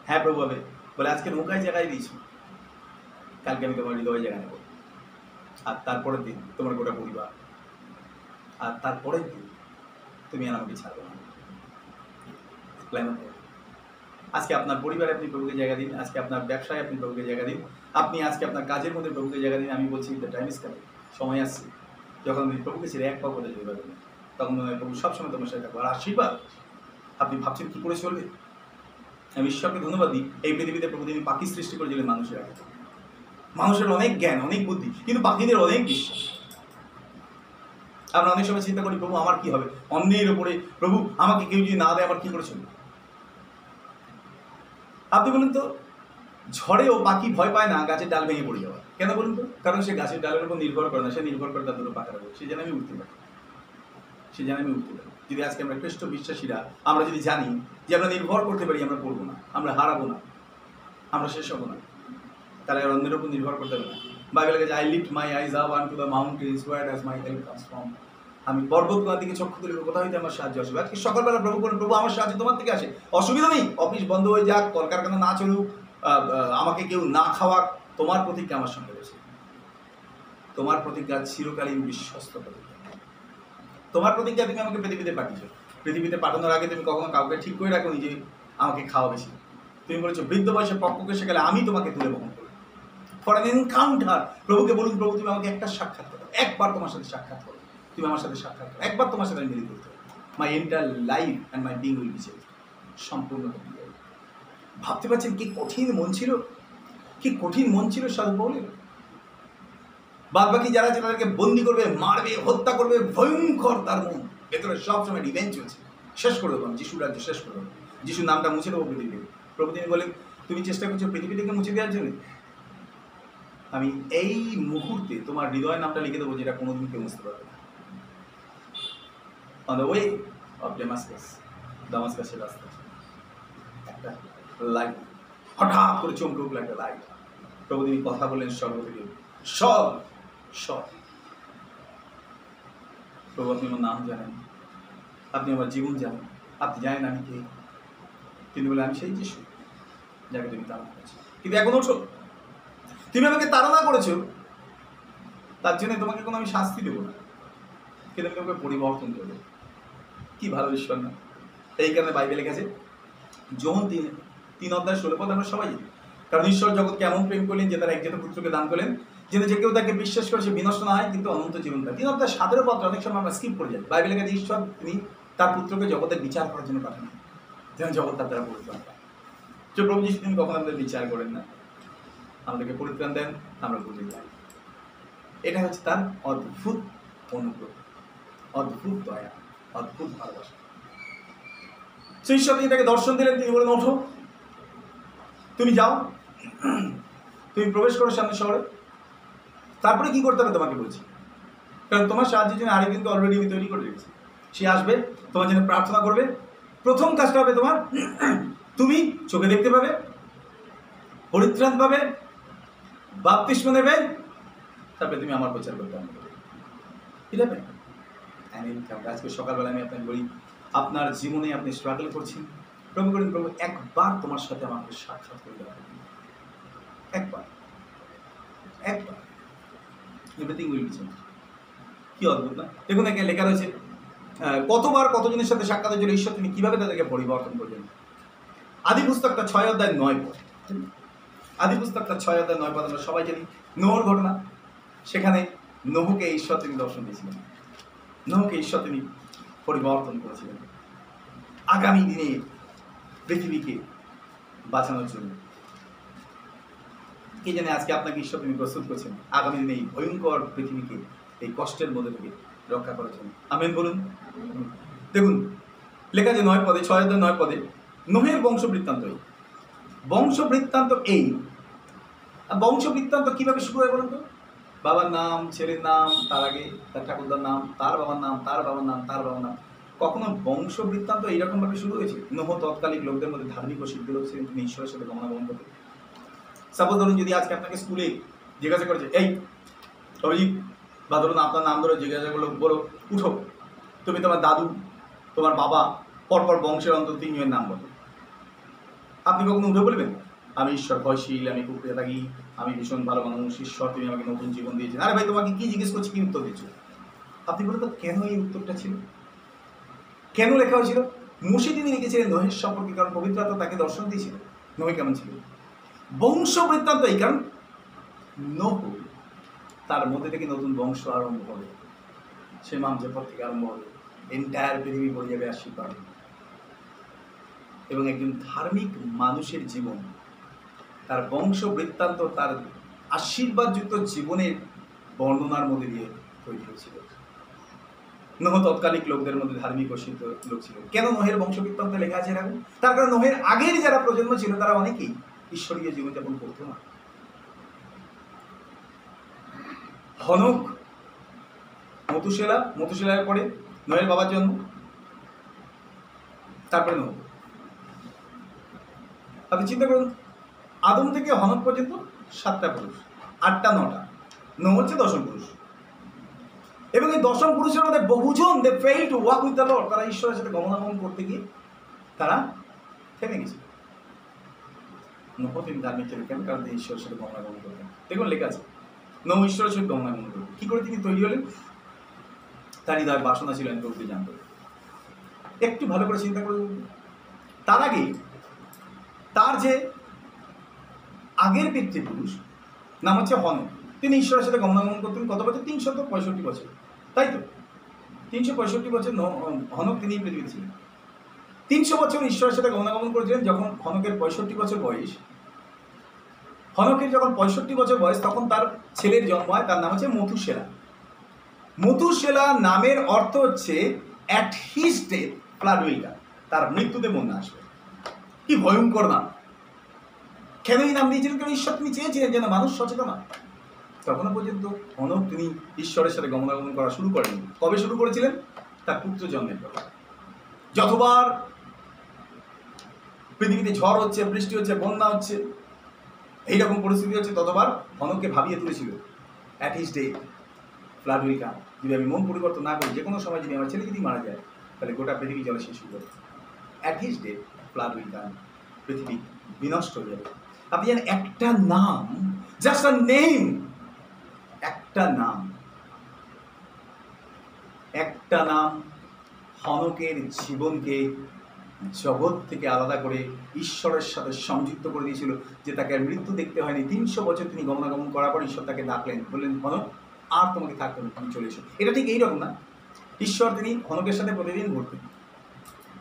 হ্যাঁ প্রভু, হবে। বলে, আজকে নৌকায় জায়গায় দিয়েছি। কালকে আমি তোমার হৃদয় জায়গা নেব। আর তারপরের দিন তোমার গোটা পরিবার। আর তারপরের দিন তুমি আর আমাকে ছাড়বে না। আজকে আপনার পরিবারে আপনি প্রভুকে জায়গা দিন, আজকে আপনার ব্যবসায় আপনি প্রভুকে জায়গা দিন। আপনি আজকে আপনার কাজের মধ্যে প্রভুকে জায়গা দিন। আমি বলছি দ্য টাইম ইস কামিং সময় আসছে। যখন আপনি প্রভুকে ছেড়ে এক পা করে যেতে পারবেন। তখন প্রভু সবসময় তোমার সাথে থাকব। আর আশীর্বাদ, আপনি ভাবছেন কী করে চলবে? আমি ঈশ্বরকে ধন্যবাদ দিই, এই পৃথিবীতে প্রভু তিনি পাখি সৃষ্টি করেছিলেন মানুষের আগে। মানুষের অনেক জ্ঞান, অনেক বুদ্ধি, কিন্তু পাখিদের অনেক বিশ্বাস। আমরা অনেক সময় চিন্তা করি, প্রভু, আমার কি হবে? অন্যের উপরে, প্রভু, আমাকে কেউ যদি না দেয়, আমার কি করে আপনি বলুন তো ঝড়েও পাখি ভয় পায় না, গাছের ডাল ভেঙে পড়ে যাওয়া কেন বলুন তো? কারণ সে গাছের ডালের উপর নির্ভর করে না, সে নির্ভর করে তার দুটো পাখার উপর সে যেন আমি উঠতে পারি। সে যেন আমি উঠতে পারি। যদি আজকে আমরা খ্রিস্ট বিশ্বাসীরা, আমরা যদি জানি যে আমরা নির্ভর করতে পারি, আমরা করব না, আমরা হারাবো না, আমরা শেষ হব না, তাহলে আর অন্যের উপর নির্ভর করতে হবে না। বাইবেলে গেছে I lift my eyes up unto the mountains where does my help comes from আমি পর্বতগুলোর দিকে চক্ষু তুলে কোথাও হইতে আমার সাহায্য আসবে? আজকে সকালবেলা প্রভু বলেন প্রভু, আমার সাহায্য তোমার থেকে আসে। অসুবিধা নেই, অফিস বন্ধ হয়ে যাক, কলকারখানা না চলুক আমাকে কেউ না খাওয়াক, তোমার প্রতিজ্ঞা আমার সঙ্গে রয়েছে। তোমার প্রতিজ্ঞা চিরকালীন বিশ্বস্ত প্রতিজ্ঞা। তোমার প্রতিজ্ঞা তুমি আমাকে পৃথিবীতে পাঠিয়েছো। পৃথিবীতে পাঠানোর আগে তুমি কখনো কাউকে ঠিক করে রাখো যে আমাকে খাওয়া বেশি। তুমি বলেছ, বৃদ্ধ বয়সে পক্ষকে সেখানে আমি তোমাকে তুলে বহন করব। ফর অ্যান এনকাউন্টার প্রভুকে বলুন, প্রভু, তুমি আমাকে একটা সাক্ষাৎ করো। একবার তোমার সাথে সাক্ষাৎ করো। তুমি আমার সাথে সাক্ষাৎ করো। একবার তোমার সাথে মিলিত হতে my entire life and my being will be সম্পূর্ণ ভাবতে পারছেন কি কঠিন মন ছিল? কি কঠিন মন ছিল সাধু বলে বাদ বাকি যারা আছে, তাদেরকে বন্দি করবে, মারবে, হত্যা করবে, ভয়ঙ্কর তার মন। ভেতরে সবসময় রিভেঞ্জ চলছে। শেষ করে দেবো যিশুর রাজ্য শেষ করে দেবো। যিশুর নামটা মুছে দেবো পৃথিবী থেকে। প্রভু তিনি তুমি চেষ্টা করছ পৃথিবী থেকে মুছে দেওয়ার জন্য? আমি এই মুহূর্তে তোমার হৃদয় নামটা লিখে দেবো, যেটা কোনোদিন কেউ বুঝতে পারবে না। On the way of Damascus দামাস্কাসের রাস্তা। একটা লাইট হঠাৎ করে চমকে উঠল একটা লাইট প্রভু তিনি কথা বললেন স্বর্গ থেকে সব সব। প্রভু আপনি আমার নাম জানেন। আপনি আমার জীবন জানেন। আপনি জানেন আমি কে। তিনি বলে আমি সেই যিশু, যাকে তুমি তাড়না করেছ। কিন্তু এখন ওঠো। তুমি আমাকে তাড়না করেছ, তার জন্য তোমাকে কোনো আমি শাস্তি দেবো না। কিন্তু আমি তোমাকে পরিবর্তন করব কি ভালো ঈশ্বর না। এই কারণে বাইবেলে গেছে, যখন তিন তিন অধ্যায় ষোলো পদ আমরা সবাই কারণ ঈশ্বর জগৎকে এমন প্রেম করলেন যে তার একজন পুত্রকে দান করলেন যেন যে কেউ তাকে বিশ্বাস করে, সে বিনষ্ট না হয়, কিন্তু অনন্ত জীবন পায়। তিন অধ্যায় সাতেরো পত্র, অনেক সময় আমরা স্কিপ করে যাই। বাইবেলে গেছে ঈশ্বর, তিনি তার পুত্রকে জগতের বিচার করার জন্য পাঠান যেন জগৎ তার দ্বারা পরিত্রাণ পায় যে প্রভু যিশু, তিনি কখনো আমাদের বিচার করেন না। আমাদেরকে পরিত্রাণ দেন, আমরা যাই। এটা হচ্ছে তার অদ্ভুত অনুগ্রহ, অদ্ভুত দয়া, অদ্ভুত ভালোবাসা। সেই ঈশ্বর তিনি তাকে দর্শন দিলেন, তিনি বলেন ওঠো। তুমি যাও। তুমি প্রবেশ করো সামনে শহরে। তারপরে কি করতে হবে তোমাকে বলছি। কারণ তোমার সাহায্যের জন্য আরেকদিনকে অলরেডি আমি তৈরি করে রেখেছি। সে আসবে, তোমার জন্য প্রার্থনা করবে। প্রথম কাজটা হবে তোমার, তুমি চোখে দেখতে পাবে পরিত্রাণ পাবে, বাপতিস্ম নেবে, তারপরে তুমি আমার প্রচার করতে আরম্ভ ঠিক আছে আজকে সকালবেলা আমি আপনাকে বলি, আপনার জীবনে আপনি স্ট্রাগল করছেন। প্রভু করেন, প্রভু একবার তোমার সাথে আমাকে সাক্ষাৎ করে দেওয়া একবার। একবার। এভরিথিং উইল বি চেঞ্জ কি অদ্ভুত, না? দেখুন, এখানে লেখা রয়েছে কতবার কতজনের সাথে সাক্ষাৎ হয়েছিল, ঈশ্বর তিনি কীভাবে তাদেরকে পরিবর্তন করলেন? আদি পুস্তকটা ছয় অধ্যায় নয় পদ আদি পুস্তকটা ছয় অধ্যায় নয় পদ, আমরা সবাই জানি, নোহর ঘটনা। সেখানে নহকে ঈশ্বর তিনি দর্শন দিয়েছিলেন। নহকে ঈশ্বর তিনি পরিবর্তন করেছিলেন। আগামী দিনে পৃথিবীকে বাঁচানোর জন্য। কি জানে আজকে আপনাকে ঈশ্বর তিনি প্রস্তুত করছেন? আগামী দিনে এই ভয়ঙ্কর পৃথিবীকে, এই কষ্টের মধ্যে থেকে রক্ষা করার জন্য। আমেন বলুন। দেখুন, লেখা যে নয় পদে, ছয় নয় পদে, নোহের বংশ বৃত্তান্ত এই। বংশ বৃত্তান্ত এই। আর বংশ বৃত্তান্ত কীভাবে শুরু হয় বলুন তো? বাবার নাম, ছেলের নাম, তার আগে তার ঠাকুরদার নাম, তার বাবার নাম, তার বাবার নাম, তার বাবার নাম। কখনো বংশ বৃত্তান্ত এইরকম ভাবে শুরু হয়েছে? নহ তৎকালিক লোকদের মধ্যে ধার্মিক ও সিদ্ধ লোক ছিলেন, তিনি ঈশ্বরের সাথে গমনাগমন করতেন। সাপোজ ধরুন যদি আজকে আপনাকে স্কুলে জিজ্ঞাসা করেছে, এই, অভিজিৎ বা ধরুন আপনার নাম ধরে জিজ্ঞাসা করল, বলো, উঠো। তুমি তোমার দাদু, তোমার বাবা, পরপর বংশের অন্তত তিনজনের নাম বলো। আপনি কখনো উঠে বলবেন, আমি ঈশ্বর ভয়শীল, আমি কুকুরে থাকি আমি ভীষণ ভালো মানুষ, ঈশ্বর, তুমি আমাকে নতুন জীবন দিয়েছেন আরে ভাই, তোমাকে কী জিজ্ঞেস করছি, কি উত্তর দিচ্ছ? আপনি বলুন তো, কেন এই উত্তরটা ছিল? কেন লেখা হয়েছিল? তিনি লিখেছিলেন নোহের সম্পর্কে, কারণ পবিত্র আত্মা তাকে দর্শন দিয়েছিল। নোহে কেমন ছিল? বংশ বৃত্তান্ত এই কারণ নহ তার মধ্যে থেকে নতুন বংশ আরম্ভ হবে। সে মাম যে পর থেকে আরম্ভ হবে। এন্টায়ার পৃথিবী বলে যাবে আশীর্বাদ এবং একজন ধার্মিক মানুষের জীবন, তার বংশ বৃত্তান্ত তার আশীর্বাদযুক্ত জীবনের বর্ণনার মধ্যে দিয়ে তৈরি হয়েছিল। নহ তৎকালিক লোকদের মধ্যে ধার্মিক ও সিদ্ধ লোক ছিল। কেন নোহের বংশ বৃত্তান্ত লেখা আছে এরকম? তার কারণ নোহের আগের যারা প্রজন্ম ছিল, তারা অনেকেই ঈশ্বরীয় জীবনযাপন করতো না হনক মতুশেলা মতুশেলার পরে নোহের বাবার জন্ম, তারপরে নোহ আপনি চিন্তা করুন, আদম থেকে হনক পর্যন্ত সাতটা পুরুষ, আটটা, নটা। নোহ হচ্ছে দশম পুরুষ। এবং এই দশম পুরুষের মধ্যে বহুজন they fell to walk with the Lord তারা ঈশ্বরের সাথে গমনাগমন করতে গিয়ে তারা থেমে গেছে নহ তিনি ধার্মিক কেন? কারণ তিনি ঈশ্বরের সাথে গমনাগমন করতেন। দেখুন, লেখা আছে নৌ ঈশ্বরের সাথে গমনাগমন করতেন। কী করে তিনি তৈরি হলেন? তার হৃদয় বাসনা ছিল আমি প্রভুকে জানতে। একটু ভালো করে চিন্তা করে। তার আগে, তার যে আগের পিতৃপুরুষ, নাম হচ্ছে হন তিনি ঈশ্বরের সাথে গমনাগমন করতেন কত বছর? তিনশত পঁয়ষট্টি বছর। তাই তো? তিনশো পঁয়ষট্টি বছর হনক তিনি পৃথিবীতে ছিলেন। তিনশো বছর ঈশ্বরের সাথে গমনাগমন করেছিলেন যখন হনকের পঁয়ষট্টি বছর বয়স। হনকের যখন পঁয়ষট্টি বছর বয়স, তখন তার ছেলের জন্ম হয়, তার নাম হচ্ছে মধুসেলা মধুসেলা নামের অর্থ হচ্ছে অ্যাট হিজ ডেথ কাম তার মৃত্যুতে মনে আসবে। কি ভয়ঙ্কর নাম। কেন এই নাম দিয়েছিলেন? কারণ ঈশ্বর তিনি চেয়েছিলেন যেন মানুষ সচেতন হয়? তখনও পর্যন্ত অনক তিনি ঈশ্বরের সাথে গমনাগমন করা শুরু করেন কবে শুরু করেছিলেন? তার পুত্র জন্মের পর যতবার পৃথিবীতে ঝড় হচ্ছে, বৃষ্টি হচ্ছে, বন্যা হচ্ছে, এইরকম পরিস্থিতি হচ্ছে, ততবার অনককে ভাবিয়ে তুলেছিল অ্যাট হিজ ডে ফ্লাড যদি আমি মন পরিবর্তন না করি যে কোনো সময় যদি আমার ছেলে যদি মারা যায়, তাহলে গোটা পৃথিবী জলে শেষ হয়ে যাবে at his day flood will পৃথিবী বিনষ্ট হয়ে যাবে। আপনি জানেন, একটা নাম জাস্ট আ নেম একটা নাম একটা নাম হনকের জীবনকে জগৎ থেকে আলাদা করে ঈশ্বরের সাথে সংযুক্ত করে দিয়েছিল যে তাকে মৃত্যু দেখতে হয়নি। তিনশো বছর তিনি গমনাগমন করার পর ঈশ্বর তাকে ডাকলেন, বললেন হনক আর তোমাকে থাকতে হবে তুমি চলে এসো। এটা ঠিক এইরকম না। ঈশ্বর তিনি হনকের সাথে প্রতিদিন ঘুরতেন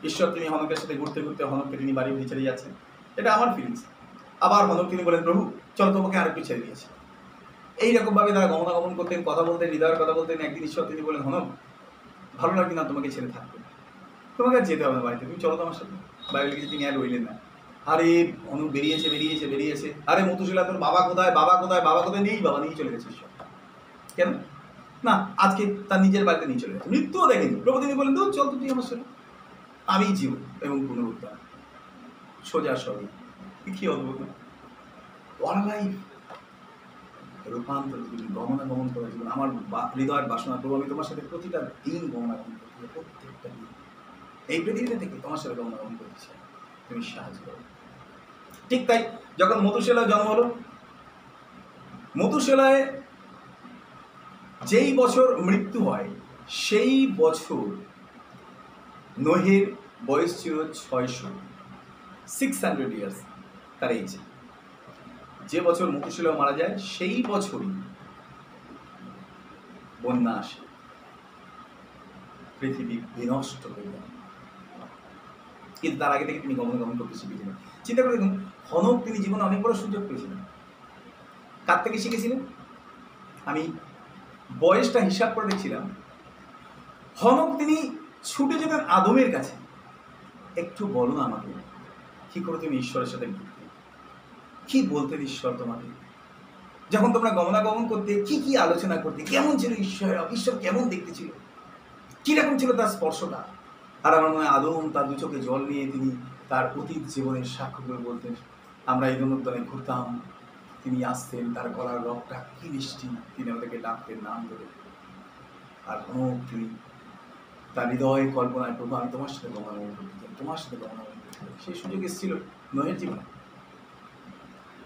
ঈশ্বর তিনি হনকের সাথে ঘুরতে ঘুরতে হনককে তিনি বাড়ি বাড়ি ছেড়ে যাচ্ছেন। এটা আমার ফিলিংস আবার হনক তিনি বলেন প্রভু, চল তোমাকে আরেকটু ছেড়ে দিয়েছে এইরকমভাবে তারা গমনাগমন করতেন, কথা বলতেন, হৃদয়ের কথা বলতেন। একদিন ঈশ্বর তিনি বলেন হনক, ভালো লাগে না তোমাকে ছেড়ে থাকতে। তোমাকে যেতে হবে বাড়িতে। তুমি চলো তো আমার সাথে। বাইরে লিখেছে তিনি আর রইলেন না। আরে, অনু বেরিয়েছে বেরিয়েছে বেরিয়েছে। আরে মতুশিলা তোর বাবা কোথায়? বাবা কোথায়? বাবা কোথায়? নেই বাবা, নিয়ে চলে গেছে ঈশ্বর কেন? না, আজকে তার নিজের বাড়িতে নিয়ে চলে গেছে। মৃত্যুও দেখেনি। প্রভু তিনি বলেন তো চল তো তুই আমার সাথে। আমি জীব এবং পুনরুত্থান সোজা সবই কি অদ্ভুত ওয়ার রূপান্তর তুমি গমনাগমন করার জীবন। আমার হৃদয়ের বাসনা। প্রভু, আমি তোমার সাথে প্রতিটা দিন গমনাগমন করতে প্রত্যেকটা দিন। এই পৃথিবীতে থেকে তোমার সাথে গমনাগমন করতে চাই। তুমি সাহায্য করো। ঠিক তাই যখন মধুশেলার জন্ম হলো, মধুশেলায় যেই বছর মৃত্যু হয়, সেই বছর নোহের বয়স ছিল ছয়শো সিক্স হান্ড্রেড ইয়ার্স তার এইজ যে বছর মুকুশিলা মারা যায়, সেই বছরই বন্যা আসে। পৃথিবী বিনষ্ট হয়ে যায়। কিন্তু তার আগে থেকে তিনি গমন গমন করতে শিখেছিলেন। চিন্তা করে দেখুন, হনক তিনি জীবনে অনেক বড় সুযোগ পেয়েছিলেন। কার থেকে শিখেছিলেন? আমি বয়সটা হিসাব করে দেখছিলাম। হনক তিনি ছুটে যেতেন আদমের কাছে। একটু বলো না আমাকে, কি করে তুমি ঈশ্বরের সাথে ঘুরতে কি বলতেন ঈশ্বর তোমাকে? যখন তোমরা গমনাগমন করতে, কি কি আলোচনা করতে, কেমন ছিল ঈশ্বর ঈশ্বর কেমন দেখতে ছিল? কীরকম ছিল তার স্পর্শটা? হয় আদম তার দু চোখে জল নিয়ে তিনি তার অতীত জীবনের সাক্ষ্যগুলো বলতেন, আমরা এই দলে ঘুরতাম, তিনি আসতেন, তার গলার রকটা কি মিষ্টি, তিনি আমাদেরকে ডাকতেন, নাম ধরে আর হোক তিনি তার হৃদয় কল্পনায় প্রভু আমি তোমার সাথে করতে চাই তোমার সাথে করতে সেই সুযোগ এসেছিল নহের জীবনে।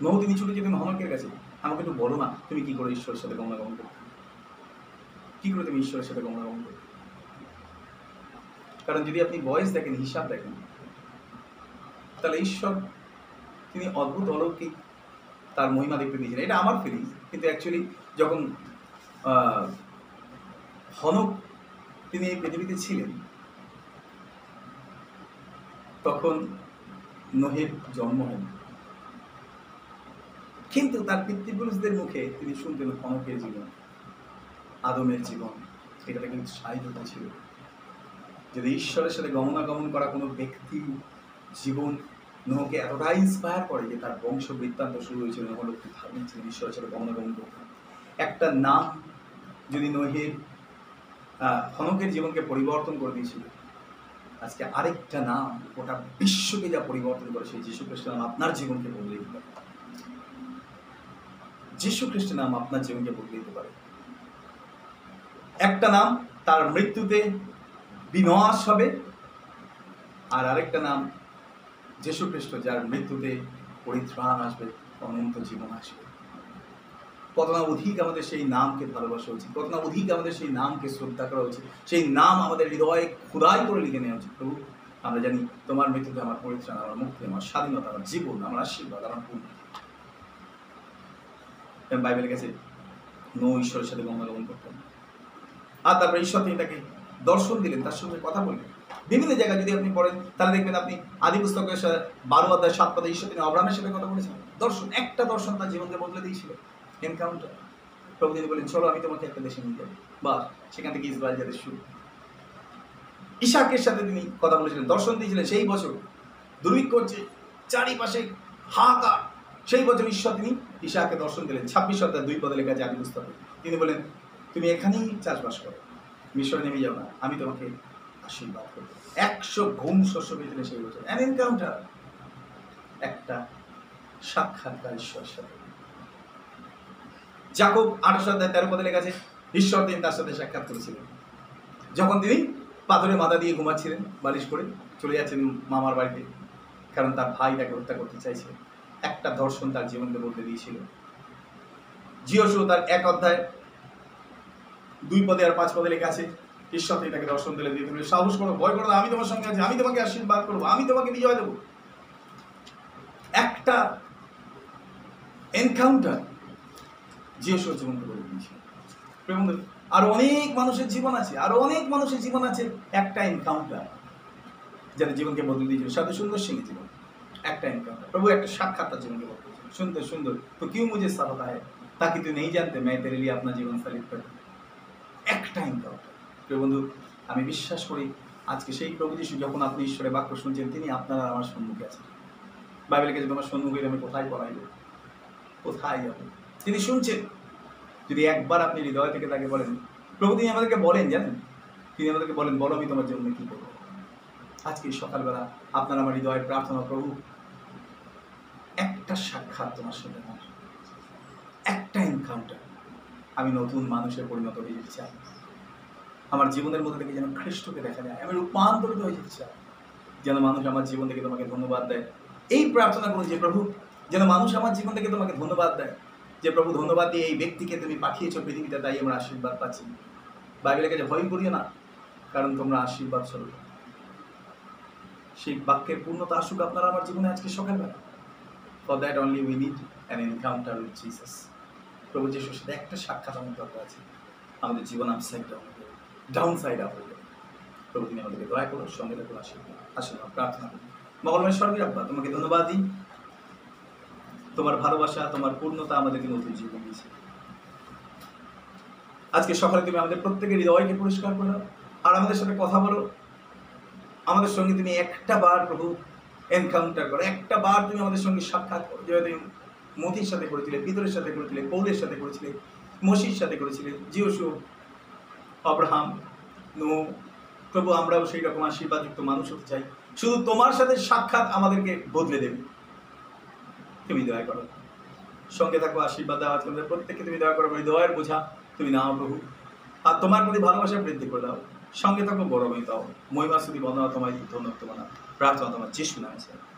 নৌ তিনি ছুটে যেতেন হনকের কাছে, আমাকে একটু বলো না, তুমি কি করে ঈশ্বরের সাথে গমনাগমন করতে? কি করে তুমি ঈশ্বরের সাথে গমনাগমন করো কারণ যদি আপনি বয়স দেখেন, হিসাব দেখেন, তাহলে ঈশ্বর তিনি অদ্ভুত অলৌকিক তার মহিমা দেখতে দিয়েছেন এটা আমার ফিলিংস কিন্তু অ্যাকচুয়ালি যখন হনক তিনি এই পৃথিবীতে ছিলেন, তখন নোহের জন্ম হয়নি কিন্তু তার পিতৃপুরুষদের মুখে তিনি শুনতেন হনকের জীবন, আদমের জীবন। এটাতে কিন্তু সাহিত্যতা ছিল। যদি ঈশ্বরের সাথে গমনাগমন করা কোনো ব্যক্তি জীবন নোহকে এতটাই ইন্সপায়ার করে যে তার বংশ বৃত্তান্ত শুরু হয়েছিল, নোহ লোকটি ছিলেন ঈশ্বরের সাথে গমনাগমন করতেন একটা নাম যদি নোহের হনকের জীবনকে পরিবর্তন করে দিয়েছিল, আজকে আরেকটা নাম গোটা বিশ্বকে যা পরিবর্তন করে সেই যীশু খ্রিস্টের নাম আপনার জীবনকে বদলে দিতে পারে। যীশু খ্রিস্টের নাম আপনার জীবনকে বদলে দিতে পারে। একটা নাম তার মৃত্যুতে বিনাশ হবে। আর আরেকটা নাম যীশু খ্রিস্ট যার মৃত্যুতে পরিত্রাণ আসবে, অনন্ত জীবন আসবে। কত না অধিক আমাদের সেই নামকে ভালোবাসা উচিত কত না অধিক আমাদের সেই নামকে শ্রদ্ধা করা উচিত, সেই নাম আমাদের হৃদয়ে খুদাই করে লিখে নেওয়া উচিত। প্রভু, আমরা জানি তোমার মৃত্যুতে আমার পরিত্রাণ, আমার মুক্তি, আমার স্বাধীনতা, আমার জীবন, আমার আশীর্বাদ, আমার পূর্ণ বাইবেলের কাছে নো ঈশ্বরের সাথে গমনাগমন করতাম আর তারপরে ঈশ্বর তিনি তাকে দর্শন দিলেন, তার সঙ্গে কথা বললেন। বিভিন্ন জায়গায় যদি আপনি পড়েন, তাহলে দেখবেন আপনি আদি পুস্তকের সা- বারো অধ্যায়, সাত পদে ঈশ্বর তিনি অব্রাহামের সাথে কথা বলেছেন। দর্শন, একটা দর্শন তার জীবনকে বদলে দিয়েছিল। এনকাউন্টার প্রভু তিনি বলেন চলো, আমি তোমাকে একটা দেশে যাব বা সেখান থেকে ইসরায়েল যাদের শুরু। ইশাকের সাথে তিনি কথা বলেছিলেন, দর্শন দিয়েছিলেন সেই বছর। দুর্ভিক্ষ হচ্ছে চারিপাশে হাহাকার। সেই বছর ঈশ্বর তিনি ঈশাকে দর্শন দিলেন। ছাব্বিশ অধ্যায় দুই পদে লেখা আছে আদি পুস্তকে তিনি বলেন তুমি এখানেই চাষবাস করো। মিশরে নেমে যাও না, আমি তোমাকে আশীর্বাদ করব। একশো ঘুম শস্য পেয়েছিলেন সেই বছর। অ্যান এনকাউন্টার একটা সাক্ষাৎকার ঈশ্বরের সাথে। জাকব আঠাশ অধ্যায় তেরো পদে লেখা ঈশ্বর তিনি তার সাথে সাক্ষাৎ করেছিলেন। যখন তিনি পাথরে মাথা দিয়ে ঘুমাচ্ছিলেন, বালিশ করে চলে যাচ্ছেন মামার বাড়িতে, কারণ তার ভাই তাকে হত্যা করতে চাইছে। একটা দর্শন তার জীবনকে বদলে দিয়েছিল। জিওসু তার এক অধ্যায় দুই পদে আর পাঁচ পদে লেখা আছে ঈশ্বর তাকে দর্শন দিলেন দিয়ে তুমি সাহস করো, ভয় করো আমি তোমার সঙ্গে আছি, আমি তোমাকে আশীর্বাদ করব, আমি তোমাকে বিজয় দেবো। একটা এনকাউন্টার জিজ্ঞেসর জীবনকে বলে দিয়েছে। আর অনেক মানুষের জীবন আছে, আর অনেক মানুষের জীবন আছে, একটা এনকাউন্টার যাদের জীবনকে বদলে দিয়েছিল। সাথে সুন্দর সিং জীবন, একটা এনকাউন্টার প্রভু, একটা সাক্ষাৎ তার জীবনকে বদলে সুন্দর সুন্দর। তো কেউ মুজে সাফতা है তাকে তুই নেই জানতে मैं আপনার জীবন अपना করে। একটা এনকাউন্টার প্রিয় বন্ধু, আমি বিশ্বাস করি আজকে সেই প্রভু যিশু যখন আপনি ঈশ্বরের বাক্য শুনছেন, তিনি আপনার আমার সম্মুখে আছেন। বাইবেলের কাছে তোমার সম্মুখে আমি কোথায় পড়াইব কোথায় যাব? তিনি শুনছেন। যদি একবার আপনি হৃদয় থেকে তাকে বলেন, প্রভু, তিনি আমাদেরকে বলেন জানেন? তিনি আমাদেরকে বলেন, বলো আমি তোমার জন্য কি করব? আজকে সকালবেলা আপনার আমার হৃদয়ের প্রার্থনা, প্রভু, একটা সাক্ষাৎ তোমার সাথে আমার। একটা এনকাউন্টার আমি নতুন মানুষে পরিণত হয়ে যেতে চাই আমার জীবনের মধ্যে থেকে যেন খ্রিস্টকে দেখা যায়। আমি রূপান্তরিত হয়ে চাই যেন মানুষ আমার জীবন থেকে তোমাকে ধন্যবাদ দেয়। এই প্রার্থনা করুন যে প্রভু, যেন মানুষ আমার জীবন থেকে তোমাকে ধন্যবাদ দেয়। যে প্রভু, ধন্যবাদ দিয়ে এই ব্যক্তিকে তুমি পাঠিয়েছো পৃথিবীতে, তাই আমরা আশীর্বাদ পাচ্ছি। বাইবেলের কাছে ভয় করিও না, কারণ তোমরা আশীর্বাদ স্বরূপ। সেই বাক্যের পূর্ণতা আসুক আপনারা আমার জীবনে আজকে সকালবেলা। For that only we need an encounter with Jesus প্রভু যিশুর সাথে একটা সাক্ষাৎ আমার দরকার আছে। আমাদের জীবন upside down downside up প্রভু, তুমি আমাদেরকে দয়া করো, সঙ্গে দেখো আশীর্বাদ আশীর্বাদ, প্রার্থনা করি। মঙ্গলময় স্বর্গীয় আব্বা, তোমাকে ধন্যবাদ দিই। তোমার ভালোবাসা, তোমার পূর্ণতা আমাদেরকে নতুন জীবন দিয়েছে। আজকে সকালে তুমি আমাদের প্রত্যেকের হৃদয়কে পরিষ্কার করো আর আমাদের সাথে কথা বলো। আমাদের সঙ্গে তুমি একটা বার প্রভু এনকাউন্টার করো। একটা বার তুমি আমাদের সঙ্গে সাক্ষাৎ করো। যেভাবে তুমি মতির সাথে করেছিলে, পিতরের সাথে করেছিলে, পৌলের সাথে করেছিলে, মসির সাথে করেছিলে জিওসু আব্রাহাম নো প্রভু আমরাও সেই রকম আশীর্বাদযুক্ত মানুষ হতে চাই। শুধু তোমার সাথে সাক্ষাৎ আমাদেরকে বদলে দেবে। তুমি দয়া করো। সঙ্গে থাকো, আশীর্বাদ দেওয়া তোমাদের প্রত্যেককে। তুমি দয়া করো হৃদয়ের বোঝা তুমি নাও প্রভু। আর তোমার প্রতি ভালোবাসা বৃদ্ধি করে দাও। সঙ্গে থাকো গরমে দাও মহিমা শুধু বন্ধনা তোমায় ধন্যবাদ তোমার প্রার্থনা তোমার যিশু নামে